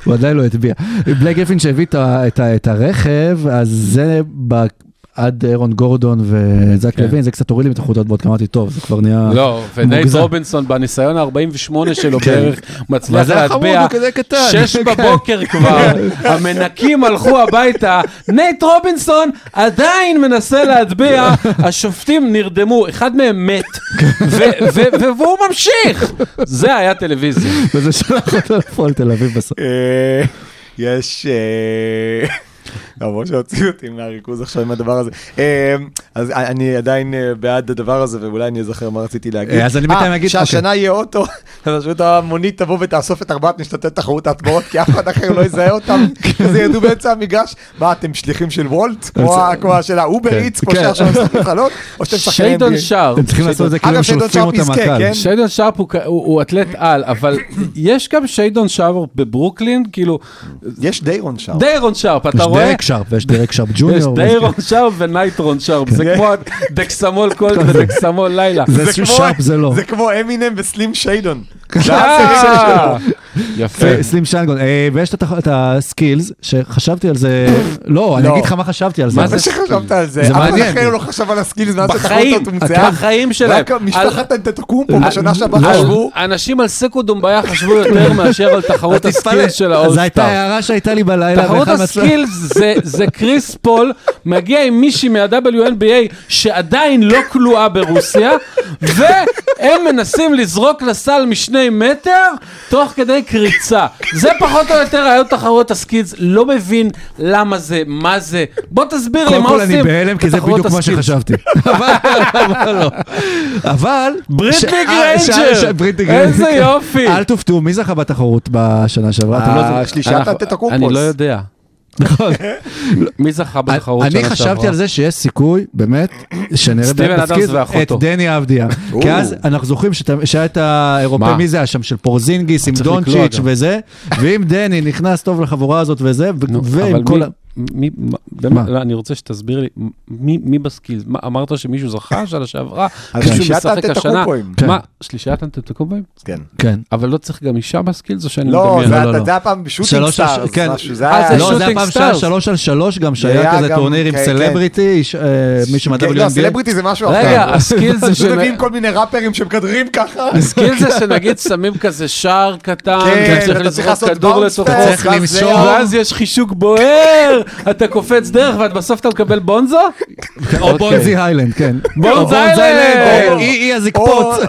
Speaker 3: הוא עדיין לא הטביע, בלייק גריפין שהביא את הרכב, אז זה עד ארון גורדון וזק
Speaker 4: כן.
Speaker 3: לוין, זה קצת הוריד לי מתחרות ההטבעות, כי אמרתי, טוב, זה כבר נהיה...
Speaker 4: לא, ונייט
Speaker 3: מוגזם.
Speaker 4: רובינסון בניסיון ה-48 שלו
Speaker 3: כן.
Speaker 4: בערך, מצליח להטביע,
Speaker 3: קטן.
Speaker 4: שש
Speaker 3: כן.
Speaker 4: בבוקר כבר, המנקים הלכו הביתה, נייט רובינסון עדיין מנסה להטביע, השופטים נרדמו, אחד מהם מת, והוא ממשיך. זה היה טלוויזיה.
Speaker 3: וזה שלח אותו לפועל תל אביב בסוף.
Speaker 5: אה, יש... למרות שהוציאו אותי מהריכוז עכשיו עם הדבר הזה. אה, אז אני עדיין אה, בעד הדבר הזה, ואולי אני אזכר מה רציתי להגיד.
Speaker 3: אה, אז אני בינתיים אגיד-
Speaker 5: שהשנה יהיה אוטו, פשוט המונית תבוא ותאסוף את ארבעת משתתפי תחרות ההטבעות, כי אף אחד אחר לא יזהה אותם, אז ירדו באמצע המגרש. מה, אתם שליחים של וולט? כמו של האובר
Speaker 3: כן,
Speaker 5: איטס, כמו
Speaker 3: כן.
Speaker 5: שעכשיו משחקים חלות? או שאתם שחקנים...
Speaker 4: שיידון? שרפ,
Speaker 3: הם צריכים לעשות את זה כאילו שולפים
Speaker 5: שרפ
Speaker 3: אותם מהקהל.
Speaker 5: כן?
Speaker 4: שיידון שרפ הוא, אתלט על, אבל יש גם שיידון שרפ בברוקלין, כאילו,
Speaker 5: יש דיירון שם.
Speaker 4: דיירון שרפ, אתה
Speaker 3: יש
Speaker 4: רואה?
Speaker 3: דרק שרפ ויש דרק שרפ
Speaker 4: יש
Speaker 3: ג'וניור.
Speaker 4: דיירון שרפ ונייטרון שרפ, זה
Speaker 5: כן.
Speaker 4: כמו דקסמול קולד ודקסמול לילה.
Speaker 3: זה שרפ זה לא.
Speaker 5: זה כמו אמינם וסלים שיידון.
Speaker 4: אה, יפה.
Speaker 3: סלים שיינגון, אה, ויש את הסקילס, שחשבתי על זה, לא, אני
Speaker 5: לא.
Speaker 3: אגיד לך מה חשבתי על זה.
Speaker 4: מה
Speaker 5: מה שחשבת על זה?
Speaker 3: זה
Speaker 5: אף אחד
Speaker 3: מעניין.
Speaker 5: לא חשב על הסקילס מאז
Speaker 4: בחיים,
Speaker 5: שהתחרות הומצאה.
Speaker 4: בחיים שלהם.
Speaker 5: רק משפחת אנטטוקומפו בשנה שעברה
Speaker 4: על-
Speaker 5: חשבו.
Speaker 4: אנשים על סקו דומביה חשבו יותר מאשר על תחרות הסקילס של
Speaker 3: זו הייתה
Speaker 4: האולסטאר.
Speaker 3: הערה שהייתה לי בלילה.
Speaker 4: תחרות
Speaker 3: ה
Speaker 4: skills זה, זה קריס פול מגיע עם מישהי מה-WNBA שעדיין לא כלואה ברוסיה והם מנסים לזרוק לסל משני מטר תוך כדי קריצה. זה פחות או יותר היו תחרות ה skills, לא מבין למה זה, מה זה. בוא תסביר לי
Speaker 3: קודם
Speaker 4: מה
Speaker 3: כל
Speaker 4: עושים
Speaker 3: אני בהלם, כי זה בדיוק מה. שחשבתי. אבל אבל לא. אבל...
Speaker 4: בריטני
Speaker 3: אה, גריינר, בריטני
Speaker 4: איזה. יופי.
Speaker 3: אל תופתעו, מי זכה בתחרות בשנה שעברה? לא-
Speaker 5: השלישת
Speaker 4: אנחנו-
Speaker 5: אנטטוקומפוס.
Speaker 4: אני לא יודע.
Speaker 3: נכון.
Speaker 4: מי זכה בתחרות
Speaker 3: אני
Speaker 4: שנה שעברה?
Speaker 3: חשבתי על זה שיש סיכוי, באמת, שנראה
Speaker 4: ואחותו.
Speaker 3: את דני אבדיה. כי אז אנחנו זוכרים שהיה את האירופאי? מי זה היה שם? של פורזינגיס עם דונצ'יץ'. וזה, ואם דני נכנס טוב לחבורה הזאת וזה, ועם כל
Speaker 4: מי-. מי, מה? לא, אני רוצה שתסביר לי, מי, מי בסקילס? מה, אמרת שמישהו זכה שנה שעברה? מישהו משחק השנה?
Speaker 5: האנטטוקומפואים.
Speaker 3: כן.
Speaker 4: מה, שלישיית אנטטוקומפואים?
Speaker 5: כן.
Speaker 3: כן.
Speaker 4: אבל לא צריך גם אישה בסקילס או שאני
Speaker 5: לא,
Speaker 4: מדמיין?
Speaker 5: זה
Speaker 3: לא,
Speaker 5: היה-
Speaker 3: לא.
Speaker 5: זה היה פעם
Speaker 3: על-
Speaker 5: סטארס,
Speaker 3: כן.
Speaker 5: משהו, זה
Speaker 4: אה,
Speaker 5: היה...
Speaker 3: לא, זה
Speaker 4: שוטינג
Speaker 3: היה פעם שהיה
Speaker 4: סטארס.
Speaker 3: שלוש על שלוש גם,
Speaker 5: זה
Speaker 3: שהיה
Speaker 5: היה
Speaker 3: כזה טורניר עם
Speaker 5: כן,
Speaker 3: סלבריטי, אה, מישהו
Speaker 5: כן, לא. סלבריטי זה משהו אחר.
Speaker 4: רגע, הסקילס זה
Speaker 5: פשוט
Speaker 4: של...
Speaker 5: מביאים כל מיני ראפרים שמכדרים ככה.
Speaker 4: הסקילס זה שנגיד שמים כזה שער קטן,
Speaker 5: כן, צריך
Speaker 4: לזרוק
Speaker 5: לעשות
Speaker 4: כדור.
Speaker 5: זה-
Speaker 4: ואז יש חישוק בוער, אתה קופץ דרך ובסוף אתה מקבל בונזו?
Speaker 3: או
Speaker 4: אוקיי.
Speaker 3: בונזי היילנד, כן.
Speaker 4: בונזי
Speaker 3: או בונזי
Speaker 4: איילנד.
Speaker 3: או אי אי הזקפות.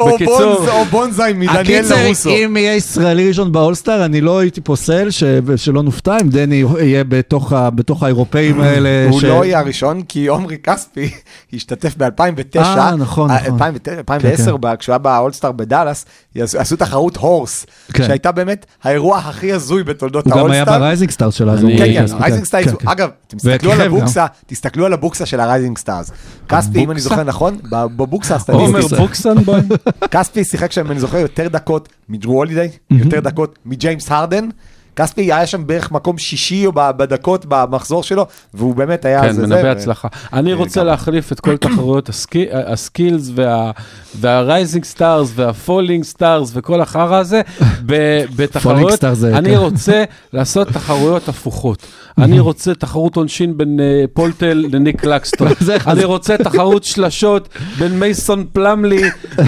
Speaker 5: או
Speaker 4: בקיצור.
Speaker 5: בונז- או בונזאי מדניאל
Speaker 3: הקיצר,
Speaker 5: לרוסו.
Speaker 3: אם יהיה ישראלי ראשון באולסטאר, אני לא הייתי פוסל ש- שלא נופתע אם דני יהיה בתוך האירופאים האלה.
Speaker 5: הוא לא יהיה הראשון, כי עומרי כספי השתתף ב-2009,
Speaker 3: אה, נכון, נכון.
Speaker 5: 2010, כשהוא היה באולסטאר בדאלאס, עשו- תחרות הורס,
Speaker 3: כן.
Speaker 5: שהייתה באמת האירוע הכי הזוי בתולדות
Speaker 3: הוא גם היה
Speaker 5: האולסטאר.
Speaker 3: ברייזינג סטארס של אז.
Speaker 4: אני-
Speaker 3: הוא-
Speaker 5: כן, כן,
Speaker 4: כן,
Speaker 5: רייזינג סטארס,
Speaker 3: כן, כן.
Speaker 5: אגב, תסתכלו על. הבוקסה, תסתכלו על הבוקסה של הרייזינג סטארס. כספי, אם אני זוכר נכון, ב- בבוקסה
Speaker 4: עומר
Speaker 5: הסטטיסטית,
Speaker 4: בוקסנבוי.
Speaker 5: כספי שיחק שם, אם אני זוכר, יותר דקות מדרו הולידיי, יותר דקות מג'יימס הרדן. כספי היה שם בערך מקום שישי או בדקות במחזור שלו, והוא באמת היה...
Speaker 4: כן,
Speaker 5: זה-
Speaker 4: מנבא הצלחה. אני רוצה
Speaker 5: כמה.
Speaker 4: להחליף את כל תחרויות הסקי- הסקילס וה- והרייזינג סטארס והפולינג סטארס וכל החרא הזה בתחרויות. אני. רוצה לעשות תחרויות הפוכות. אני רוצה תחרות עונשין בין אה, פולטל לניק לקסטון. אני רוצה תחרות שלשות בין מייסון פלמלי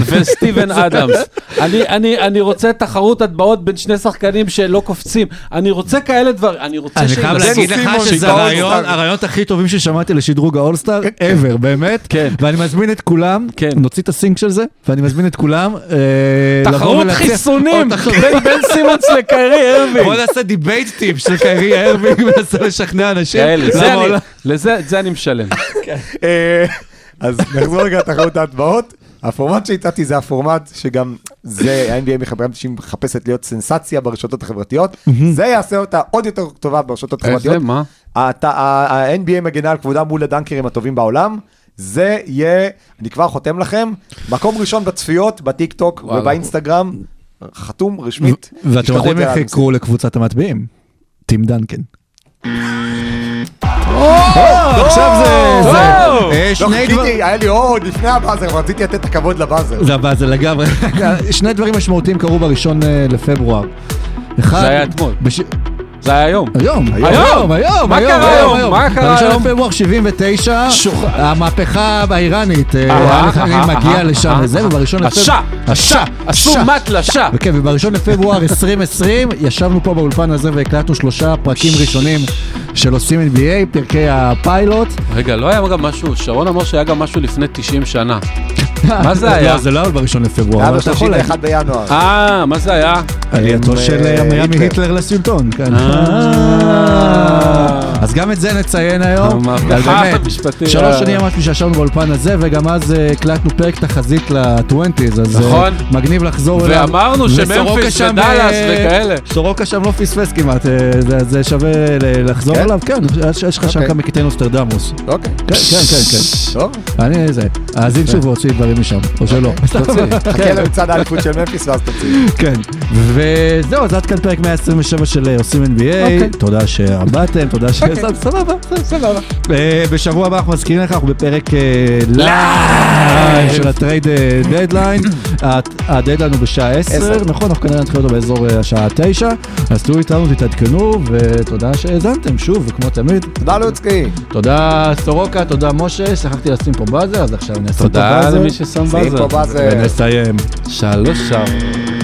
Speaker 4: וסטיבן אדמס. אני- אני אני רוצה תחרות הטבעות בין שני שחקנים שלא קופצים. אני רוצה כאלה דברים. אני רוצה
Speaker 3: אני חייב להגיד לך שזה הרעיון. הרעיונות הכי טובים ששמעתי לשדרוג האולסטאר ever, באמת.
Speaker 4: כן.
Speaker 3: ואני מזמין את כולם,
Speaker 4: כן.
Speaker 3: נוציא את הסינק של זה, ואני מזמין את כולם אה,
Speaker 4: תחרות חיסונים בין בן סימונס לקיירי
Speaker 3: בוא
Speaker 4: ארווינג.
Speaker 3: נעשה debate טיפ של קיירי ארווינג ומנסה לשכנע אנשים.
Speaker 4: לזה אני משלם.
Speaker 5: אה, אז נחזור רגע לתחרות ההטבעות. הפורמט שהצעתי זה הפורמט שגם זה, ה-NBA מחברת שהיא מחפשת להיות סנסציה ברשתות החברתיות. זה יעשה אותה עוד יותר טובה ברשתות החברתיות.
Speaker 4: איזה, מה?
Speaker 5: ה-NBA מגנה על כבודם מול הדנקרים הטובים בעולם. זה יהיה, אני כבר חותם לכם, מקום ראשון בצפיות, בטיק טוק. ובאינסטגרם, חתום רשמית.
Speaker 3: ואתם יודעים איך יקראו לקבוצת המצביעים? טים דנקן. עכשיו זה... אה,
Speaker 5: לא,
Speaker 3: שני דברים...
Speaker 5: חיכיתי, היה לי עוד לפני הבאזר, רציתי לתת את הכבוד לבאזר.
Speaker 3: זה לגמרי. שני דברים משמעותיים קרו בראשון אה, לפברואר. אחד...
Speaker 4: זה היה אתמול.
Speaker 3: בש...
Speaker 4: זה היה היום.
Speaker 3: היום,
Speaker 5: היום?
Speaker 3: היום, היום,
Speaker 4: מה
Speaker 3: היום,
Speaker 4: קרה
Speaker 3: היום?
Speaker 4: מה קרה
Speaker 3: בראשון
Speaker 4: היום?
Speaker 3: לפברואר 79,
Speaker 4: שוח-
Speaker 3: המהפכה האיראנית, אה, אני מגיע לשם וזה. ובראשון
Speaker 4: השע, השע, עשו
Speaker 3: השע.
Speaker 4: מטלה, שע.
Speaker 3: וכן, ובראשון לפברואר 2020 ישבנו פה באולפן הזה והקלטנו שלושה פרקים ראשונים של עושים NBA, פרקי הפיילוט.
Speaker 4: רגע, לא היה גם משהו, שרון אמר שהיה גם משהו לפני 90 שנה. מה זה היה?
Speaker 3: לא, זה לא היה בראשון לפברואר,
Speaker 5: היה
Speaker 3: אבל אתה יכול
Speaker 5: ב-31 בינואר.
Speaker 4: אה, מה זה היה?
Speaker 3: עלייתו של
Speaker 5: אה,
Speaker 3: אה, מיאמי
Speaker 5: היטלר.
Speaker 3: היטלר לשלטון, כן.
Speaker 4: אה.
Speaker 3: אז גם את זה נציין היום. באמת. שלוש שנים ממש שישבנו באולפן הזה, וגם אז אה, הקלטנו פרק תחזית ל-20's, אז אה,
Speaker 4: נכון.
Speaker 3: מגניב לחזור אליו.
Speaker 4: ואמרנו שממפיס
Speaker 3: שם,
Speaker 4: ודאלאס
Speaker 3: אה,
Speaker 4: וכאלה.
Speaker 3: סורוקה שם לא פספס כמעט, אה, זה- זה שווה לחזור
Speaker 5: כן?
Speaker 3: אליו, כן, יש- לך שם
Speaker 5: אוקיי.
Speaker 3: כמה קטעי נוסטרדמוס.
Speaker 5: אוקיי.
Speaker 3: כן, כן, כן, כן.
Speaker 5: טוב.
Speaker 3: אני זה, האזין שוב והוציא דברים משם, או שלא.
Speaker 5: חכה למצעד האליפות של ממפיס ואז תוציא.
Speaker 3: כן, וזהו, אז עד כאן פרק 127 של אה, עושים NBA,
Speaker 5: אוקיי.
Speaker 3: תודה שעבדתם, תודה ש... סבבה, סבבה. אה, בשבוע הבא אנחנו מזכירים לך, אנחנו בפרק אה, לייב של ה trade אה, deadline, ה deadline הוא בשעה 10,
Speaker 5: עשר.
Speaker 3: נכון, אנחנו כנראה נתחיל אותו באזור אה, השעה 9, אז תהיו איתנו, תתעדכנו, ותודה שהאזנתם, שוב, וכמו תמיד,
Speaker 5: תודה לוצקי.
Speaker 3: תודה סורוקה, תודה משה, שכחתי לשים פה באזר, אז עכשיו אני אשים פה
Speaker 4: תודה למי ששם.
Speaker 5: באזר.
Speaker 3: ונסיים.
Speaker 4: שלוש שעות.